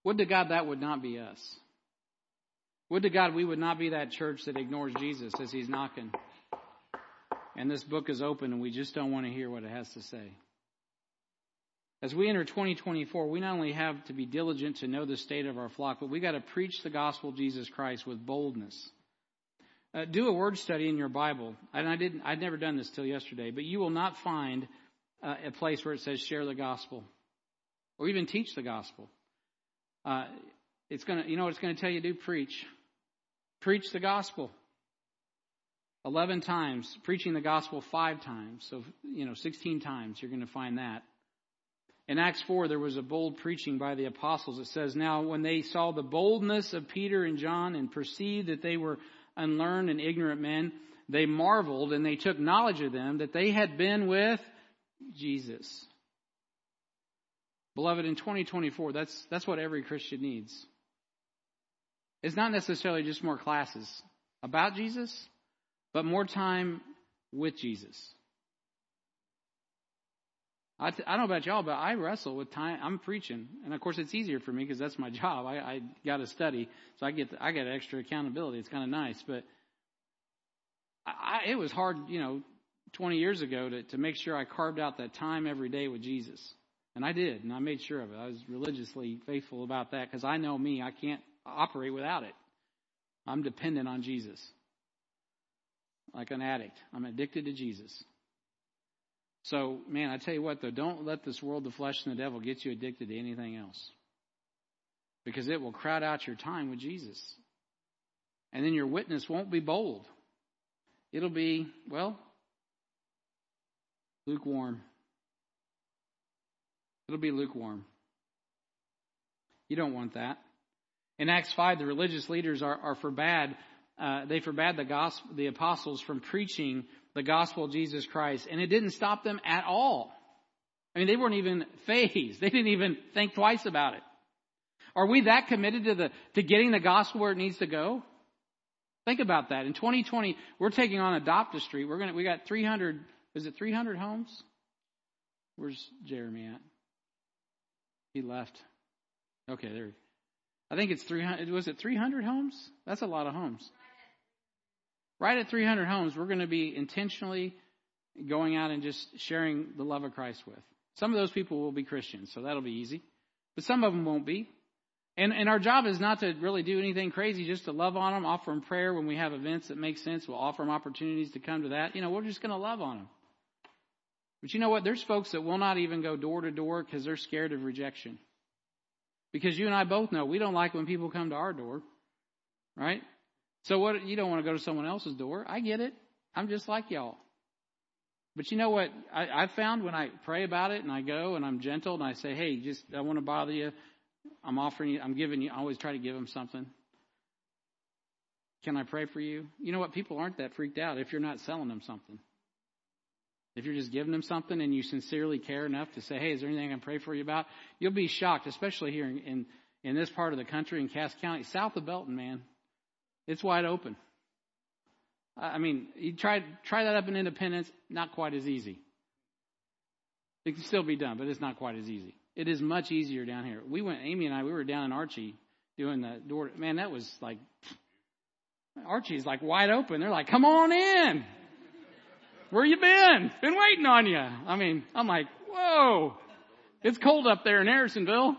Would to God that would not be us. Would to God we would not be that church that ignores Jesus as he's knocking. And this book is open and we just don't want to hear what it has to say. As we enter 2024, we not only have to be diligent to know the state of our flock, but we got to preach the gospel of Jesus Christ with boldness. Uh, do a word study in your Bible. And I didn't, I'd never done this till yesterday, but you will not find uh, a place where it says share the gospel or even teach the gospel. Uh, it's to, you know it's to tell you to do? Preach. Preach the gospel. 11 times. Preaching the gospel five times. So, you know, 16 times you're going to find that. In Acts 4, there was a bold preaching by the apostles. It says, Now when they saw the boldness of Peter and John and perceived that they were unlearned and ignorant men, they marveled and they took knowledge of them that they had been with Jesus. Beloved, in 2024, that's, that's what every Christian needs. It's not necessarily just more classes about Jesus, but more time with Jesus. I t- I don't know about y'all, but I wrestle with time. I'm preaching, and of course, it's easier for me because that's my job. I, I got to study, so I get the, I get extra accountability. It's kind of nice, but I, it was hard, you know, 20 years ago to to make sure I carved out that time every day with Jesus. And I did, and I made sure of it. I was religiously faithful about that because I know me, I can't operate without it. I'm dependent on Jesus. Like an addict. I'm addicted to Jesus. So, man, I tell you what, though, don't let this world, the flesh, and the devil get you addicted to anything else. Because it will crowd out your time with Jesus. And then your witness won't be bold. It'll be, well, lukewarm. It'll be lukewarm. You don't want that. In Acts 5, the religious leaders are, are forbade, uh, they forbade the gospel, the apostles from preaching the gospel of Jesus Christ, and it didn't stop them at all. I mean, they weren't even fazed. They didn't even think twice about it. Are we that committed to the, to getting the gospel where it needs to go? Think about that. In 2020, we're taking on Adopt a Street. We're gonna, we got 300, is it 300 homes? Where's Jeremy at? He left. Okay, there. I think it's 300, was it 300 homes? That's a lot of homes. Right at 300 homes, we're going to be intentionally going out and just sharing the love of Christ with. Some of those people will be Christians, so that'll be easy. But some of them won't be. And, and our job is not to really do anything crazy, just to love on them, offer them prayer when we have events that make sense. We'll offer them opportunities to come to that. You know, we're just going to love on them. But you know what? There's folks that will not even go door to door because they're scared of rejection. Because you and I both know we don't like when people come to our door, right? So what? You don't want to go to someone else's door. I get it. I'm just like y'all. But you know what? I, I found when I pray about it and I go and I'm gentle and I say, hey, just I want to bother you. I'm offering you. I'm giving you. I always try to give them something. Can I pray for you? You know what? People aren't that freaked out if you're not selling them something. If you're just giving them something and you sincerely care enough to say, hey, is there anything I can pray for you about? You'll be shocked, especially here in, in, in this part of the country in Cass County, south of Belton, man. It's wide open. I mean, you try try that up in Independence, not quite as easy. It can still be done, but it's not quite as easy. It is much easier down here. We went, Amy and I, we were down in Archie doing the door. Man, that was like Archie's like wide open. They're like, "Come on in. Where you been? Been waiting on you." I mean, I'm like, "Whoa, it's cold up there in Harrisonville."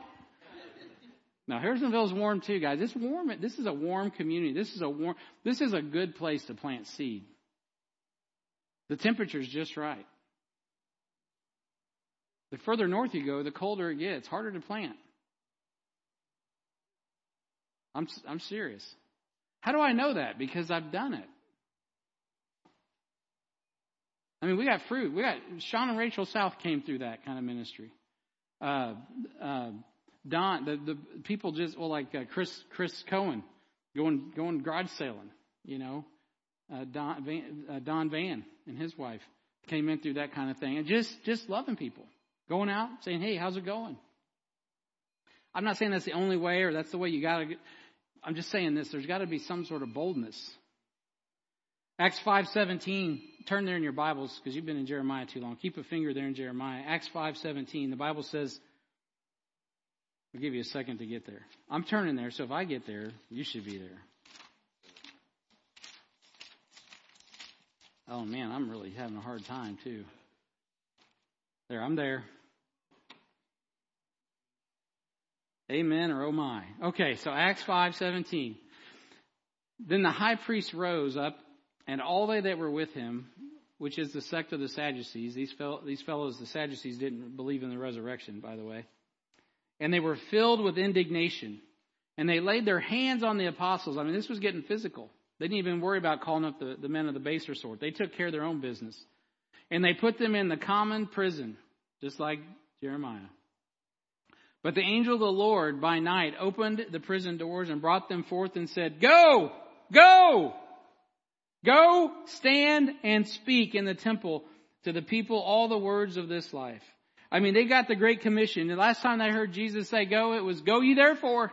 Now, Harrisonville's warm too, guys. It's warm. This is a warm community. This is a warm, this is a good place to plant seed. The temperature's just right. The further north you go, the colder it gets, harder to plant. I'm, I'm serious. How do I know that? Because I've done it. I mean, we got fruit. We got Sean and Rachel South came through that kind of ministry. Uh, uh, Don, the, the people just, well, like uh, Chris, Chris Cohen going, going garage sailing, you know, uh, Don, Van, uh, Don Van and his wife came in through that kind of thing and just, just loving people, going out saying, Hey, how's it going? I'm not saying that's the only way or that's the way you gotta, I'm just saying this, there's gotta be some sort of boldness. Acts 5:17, turn there in your Bibles because you've been in Jeremiah too long. Keep a finger there in Jeremiah. Acts 5:17, the Bible says, I'll give you a second to get there. I'm turning there, so if I get there, you should be there. Oh man, I'm really having a hard time too. There, I'm there. Amen or oh my. Okay, so Acts 5:17. Then the high priest rose up and all they that were with him, which is the sect of the Sadducees, these, fellow, these fellows, the Sadducees didn't believe in the resurrection, by the way and they were filled with indignation. And they laid their hands on the apostles. I mean, this was getting physical. They didn't even worry about calling up the, the men of the baser sort. They took care of their own business. And they put them in the common prison, just like Jeremiah. But the angel of the Lord by night opened the prison doors and brought them forth and said, Go! Go! Go, stand and speak in the temple to the people all the words of this life. I mean, they got the Great Commission. The last time they heard Jesus say go, it was go ye therefore.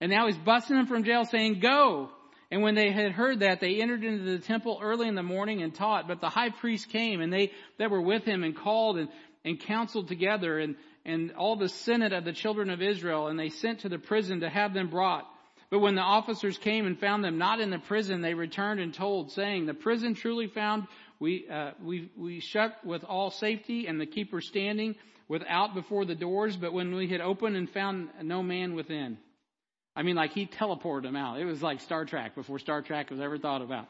And now he's busting them from jail saying go. And when they had heard that, they entered into the temple early in the morning and taught. But the high priest came and they that were with him and called and, and counseled together and, and all the senate of the children of Israel and they sent to the prison to have them brought. But when the officers came and found them not in the prison, they returned and told, saying, The prison truly found we, uh, we, we shut with all safety and the keeper standing without before the doors, but when we had opened and found no man within. I mean, like he teleported them out. It was like Star Trek before Star Trek was ever thought about.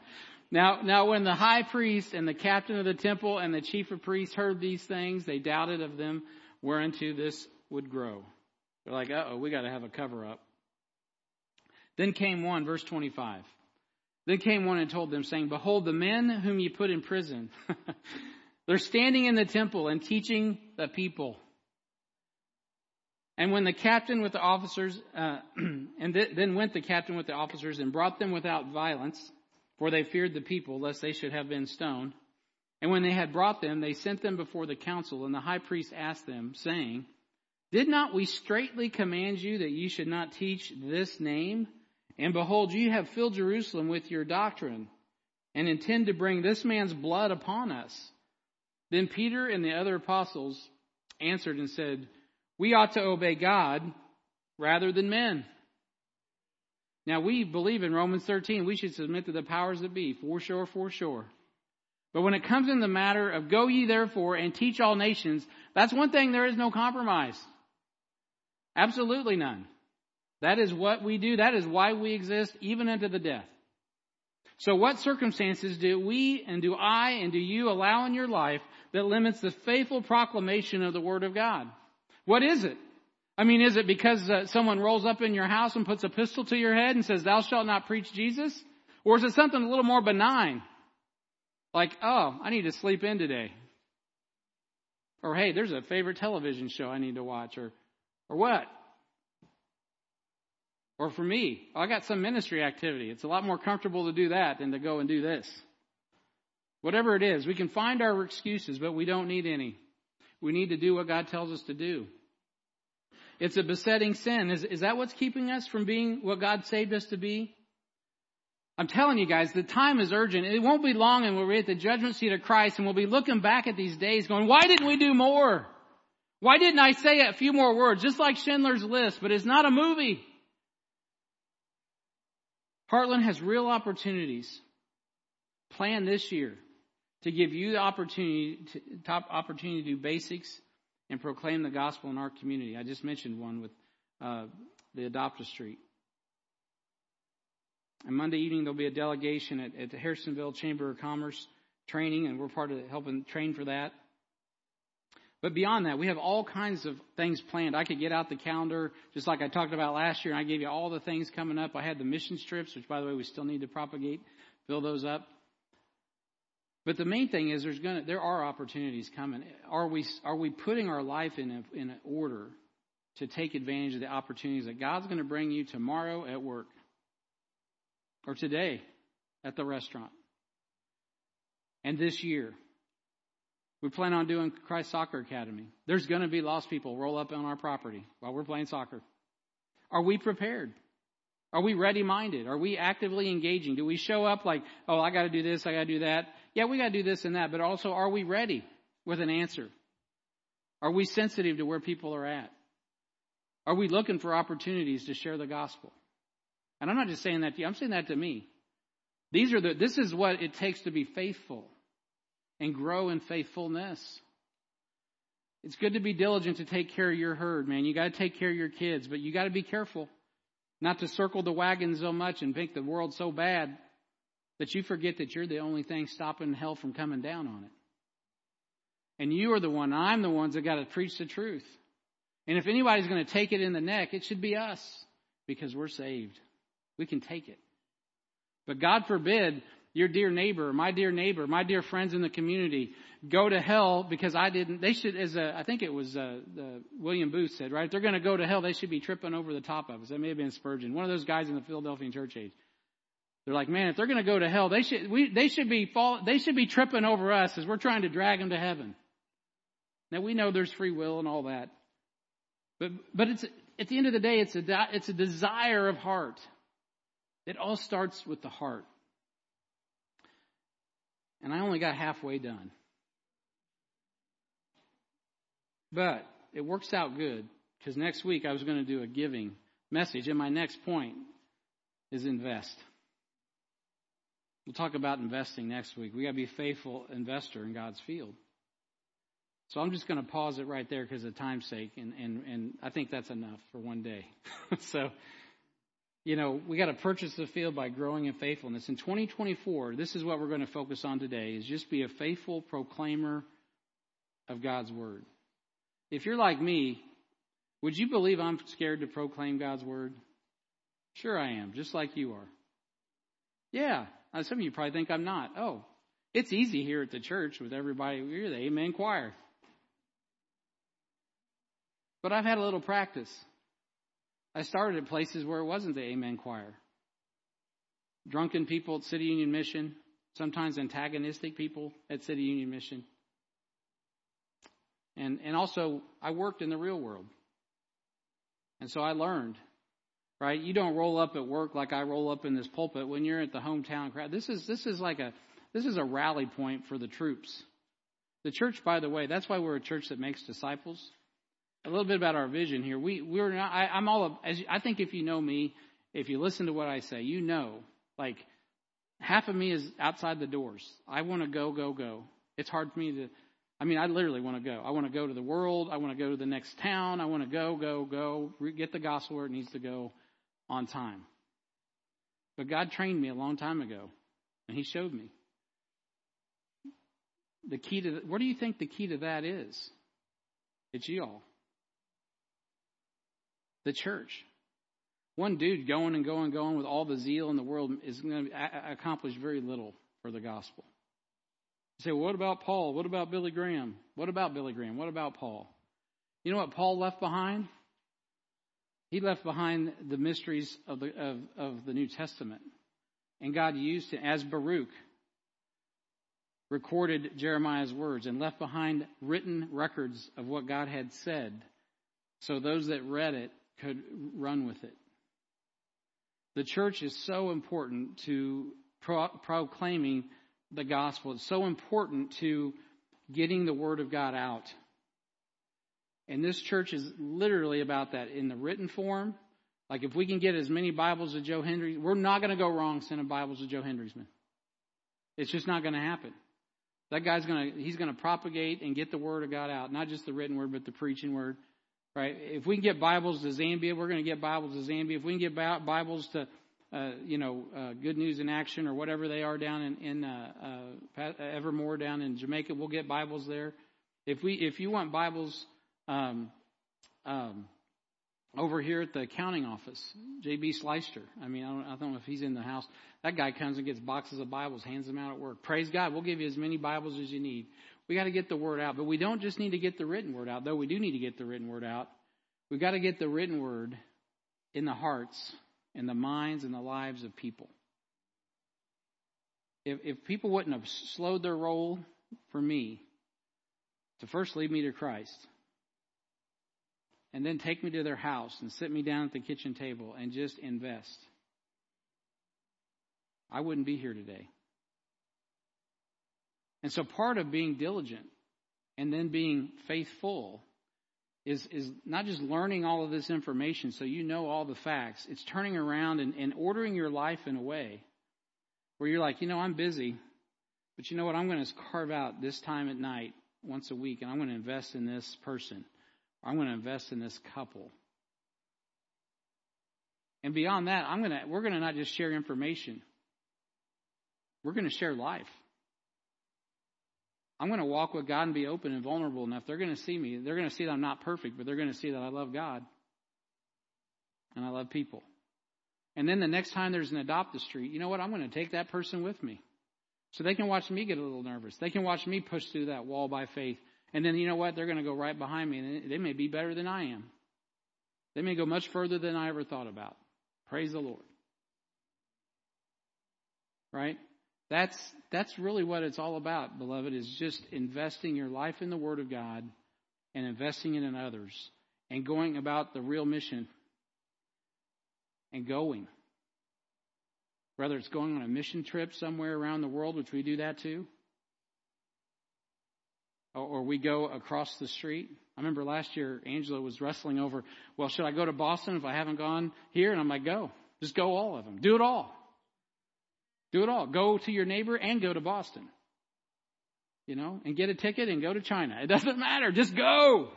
Now, now when the high priest and the captain of the temple and the chief of priests heard these things, they doubted of them whereunto this would grow. They're like, uh oh, we got to have a cover up. Then came one, verse 25. Then came one and told them, saying, Behold, the men whom you put in prison, they're standing in the temple and teaching the people. And when the captain with the officers, uh, and th- then went the captain with the officers and brought them without violence, for they feared the people, lest they should have been stoned. And when they had brought them, they sent them before the council, and the high priest asked them, saying, Did not we straitly command you that you should not teach this name? And behold, you have filled Jerusalem with your doctrine and intend to bring this man's blood upon us. Then Peter and the other apostles answered and said, We ought to obey God rather than men. Now we believe in Romans 13, we should submit to the powers that be, for sure, for sure. But when it comes in the matter of go ye therefore and teach all nations, that's one thing there is no compromise. Absolutely none. That is what we do. That is why we exist, even unto the death. So what circumstances do we and do I and do you allow in your life that limits the faithful proclamation of the Word of God? What is it? I mean, is it because uh, someone rolls up in your house and puts a pistol to your head and says, thou shalt not preach Jesus? Or is it something a little more benign? Like, oh, I need to sleep in today. Or hey, there's a favorite television show I need to watch. Or, or what? Or for me, I got some ministry activity. It's a lot more comfortable to do that than to go and do this. Whatever it is, we can find our excuses, but we don't need any. We need to do what God tells us to do. It's a besetting sin. Is, is that what's keeping us from being what God saved us to be? I'm telling you guys, the time is urgent. It won't be long and we'll be at the judgment seat of Christ and we'll be looking back at these days going, why didn't we do more? Why didn't I say a few more words? Just like Schindler's List, but it's not a movie. Heartland has real opportunities planned this year to give you the opportunity to, top opportunity to do basics and proclaim the gospel in our community. I just mentioned one with uh, the Adopt a Street. And Monday evening there'll be a delegation at, at the Harrisonville Chamber of Commerce training, and we're part of helping train for that. But beyond that, we have all kinds of things planned. I could get out the calendar, just like I talked about last year, and I gave you all the things coming up. I had the mission trips, which by the way, we still need to propagate, fill those up. But the main thing is there's gonna, there are opportunities coming. Are we, are we putting our life in a, in an order to take advantage of the opportunities that God's going to bring you tomorrow at work or today at the restaurant and this year? We plan on doing Christ Soccer Academy. There's going to be lost people roll up on our property while we're playing soccer. Are we prepared? Are we ready minded? Are we actively engaging? Do we show up like, oh, I got to do this, I got to do that? Yeah, we got to do this and that, but also are we ready with an answer? Are we sensitive to where people are at? Are we looking for opportunities to share the gospel? And I'm not just saying that to you, I'm saying that to me. These are the, this is what it takes to be faithful and grow in faithfulness. It's good to be diligent to take care of your herd, man. You got to take care of your kids, but you got to be careful not to circle the wagon so much and make the world so bad that you forget that you're the only thing stopping hell from coming down on it. And you are the one, I'm the ones that got to preach the truth. And if anybody's going to take it in the neck, it should be us because we're saved. We can take it. But God forbid your dear neighbor, my dear neighbor, my dear friends in the community go to hell because I didn't. They should, as a, I think it was uh, the William Booth said, right? If they're going to go to hell, they should be tripping over the top of us. That may have been Spurgeon, one of those guys in the Philadelphian church age. They're like, man, if they're going to go to hell, they should we they should be fall, they should be tripping over us as we're trying to drag them to heaven. Now we know there's free will and all that, but but it's at the end of the day, it's a it's a desire of heart. It all starts with the heart. And I only got halfway done. But it works out good because next week I was going to do a giving message, and my next point is invest. We'll talk about investing next week. We got to be a faithful investor in God's field. So I'm just going to pause it right there because of time's sake, and, and, and I think that's enough for one day. so you know, we got to purchase the field by growing in faithfulness. In 2024, this is what we're going to focus on today is just be a faithful proclaimer of God's word. If you're like me, would you believe I'm scared to proclaim God's word? Sure I am, just like you are. Yeah, some of you probably think I'm not. Oh, it's easy here at the church with everybody. We're the Amen choir. But I've had a little practice. I started at places where it wasn't the Amen choir. Drunken people at City Union Mission, sometimes antagonistic people at City Union Mission. And, and also, I worked in the real world. And so I learned, right? You don't roll up at work like I roll up in this pulpit when you're at the hometown crowd. This is, this is like a, this is a rally point for the troops. The church, by the way, that's why we're a church that makes disciples. A little bit about our vision here. We, we're not, I, I'm all, as, I think if you know me, if you listen to what I say, you know, like, half of me is outside the doors. I want to go, go, go. It's hard for me to, I mean, I literally want to go. I want to go to the world. I want to go to the next town. I want to go, go, go, get the gospel where it needs to go on time. But God trained me a long time ago, and He showed me. The key to, what do you think the key to that is? It's y'all. The church. One dude going and going and going with all the zeal in the world is going to accomplish very little for the gospel. You say, well, what about Paul? What about Billy Graham? What about Billy Graham? What about Paul? You know what Paul left behind? He left behind the mysteries of the, of, of the New Testament. And God used him as Baruch recorded Jeremiah's words and left behind written records of what God had said so those that read it could run with it. The church is so important to pro- proclaiming the gospel. It's so important to getting the word of God out. And this church is literally about that in the written form. Like if we can get as many Bibles as Joe Hendry, we're not going to go wrong sending Bibles to Joe Hendriesman. It's just not going to happen. That guy's going to, he's going to propagate and get the word of God out. Not just the written word, but the preaching word. Right? If we can get Bibles to Zambia, we're going to get Bibles to Zambia. If we can get Bibles to, uh, you know, uh, Good News in Action or whatever they are down in, in uh, uh Evermore down in Jamaica, we'll get Bibles there. If we, if you want Bibles, um, um, over here at the accounting office, J.B. Sleister. I mean, I don't, I don't know if he's in the house. That guy comes and gets boxes of Bibles, hands them out at work. Praise God. We'll give you as many Bibles as you need. We got to get the word out. But we don't just need to get the written word out, though we do need to get the written word out. We've got to get the written word in the hearts, in the minds, and the lives of people. If, if people wouldn't have slowed their roll for me to first lead me to Christ, and then take me to their house and sit me down at the kitchen table and just invest, I wouldn't be here today. And so part of being diligent and then being faithful is, is not just learning all of this information so you know all the facts. It's turning around and, and ordering your life in a way where you're like, you know, I'm busy, but you know what? I'm going to carve out this time at night once a week and I'm going to invest in this person. I'm going to invest in this couple. And beyond that, I'm going to, we're going to not just share information. We're going to share life. I'm going to walk with God and be open and vulnerable enough. They're going to see me. They're going to see that I'm not perfect, but they're going to see that I love God and I love people. And then the next time there's an adopt a street, you know what? I'm going to take that person with me. So they can watch me get a little nervous. They can watch me push through that wall by faith. And then you know what? They're going to go right behind me and they may be better than I am. They may go much further than I ever thought about. Praise the Lord. Right? That's, that's really what it's all about, beloved, is just investing your life in the Word of God and investing it in others and going about the real mission and going. Whether it's going on a mission trip somewhere around the world, which we do that too, or we go across the street. I remember last year Angela was wrestling over, well, should I go to Boston if I haven't gone here? And I'm like, go. Just go all of them. Do it all. Do it all. Go to your neighbor and go to Boston. You know, and get a ticket and go to China. It doesn't matter. Just go.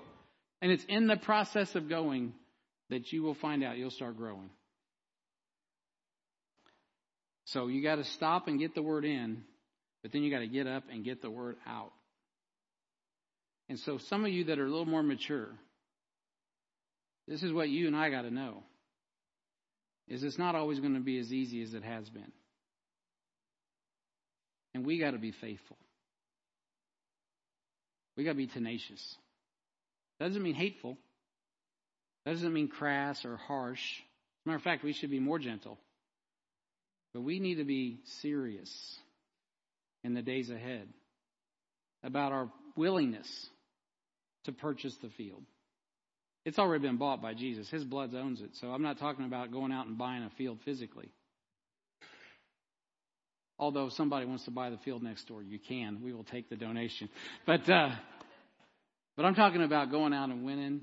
And it's in the process of going that you will find out you'll start growing. So you got to stop and get the word in, but then you got to get up and get the word out. And so some of you that are a little more mature, this is what you and I got to know. Is it's not always going to be as easy as it has been. And we got to be faithful. We got to be tenacious. Doesn't mean hateful. Doesn't mean crass or harsh. As a matter of fact, we should be more gentle. But we need to be serious in the days ahead about our willingness to purchase the field. It's already been bought by Jesus. His blood owns it. So I'm not talking about going out and buying a field physically. Although somebody wants to buy the field next door, you can. We will take the donation. But uh, but I'm talking about going out and winning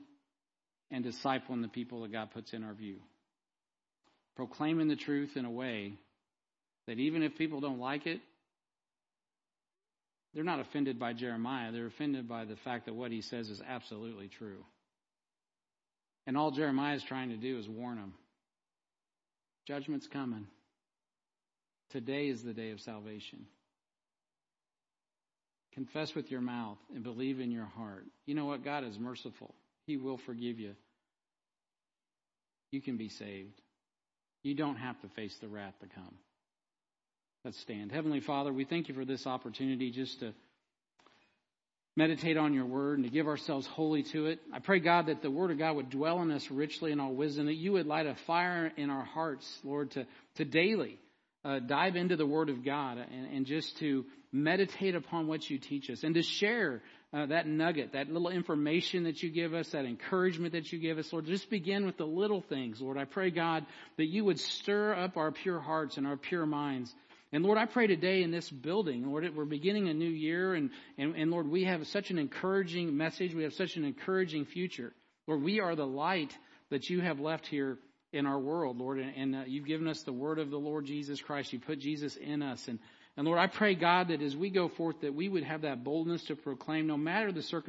and discipling the people that God puts in our view. Proclaiming the truth in a way that even if people don't like it, they're not offended by Jeremiah. They're offended by the fact that what he says is absolutely true. And all Jeremiah is trying to do is warn them judgment's coming. Today is the day of salvation. Confess with your mouth and believe in your heart. You know what? God is merciful. He will forgive you. You can be saved. You don't have to face the wrath to come. Let's stand. Heavenly Father, we thank you for this opportunity just to meditate on your word and to give ourselves wholly to it. I pray, God, that the word of God would dwell in us richly in all wisdom, that you would light a fire in our hearts, Lord, to, to daily uh, dive into the word of God and, and, just to meditate upon what you teach us and to share uh, that nugget, that little information that you give us, that encouragement that you give us, Lord. Just begin with the little things, Lord. I pray, God, that you would stir up our pure hearts and our pure minds and Lord, I pray today in this building, Lord, we're beginning a new year, and, and, and Lord, we have such an encouraging message. We have such an encouraging future. Lord, we are the light that you have left here in our world, Lord, and, and uh, you've given us the word of the Lord Jesus Christ. You put Jesus in us. And, and Lord, I pray, God, that as we go forth, that we would have that boldness to proclaim, no matter the circumstances.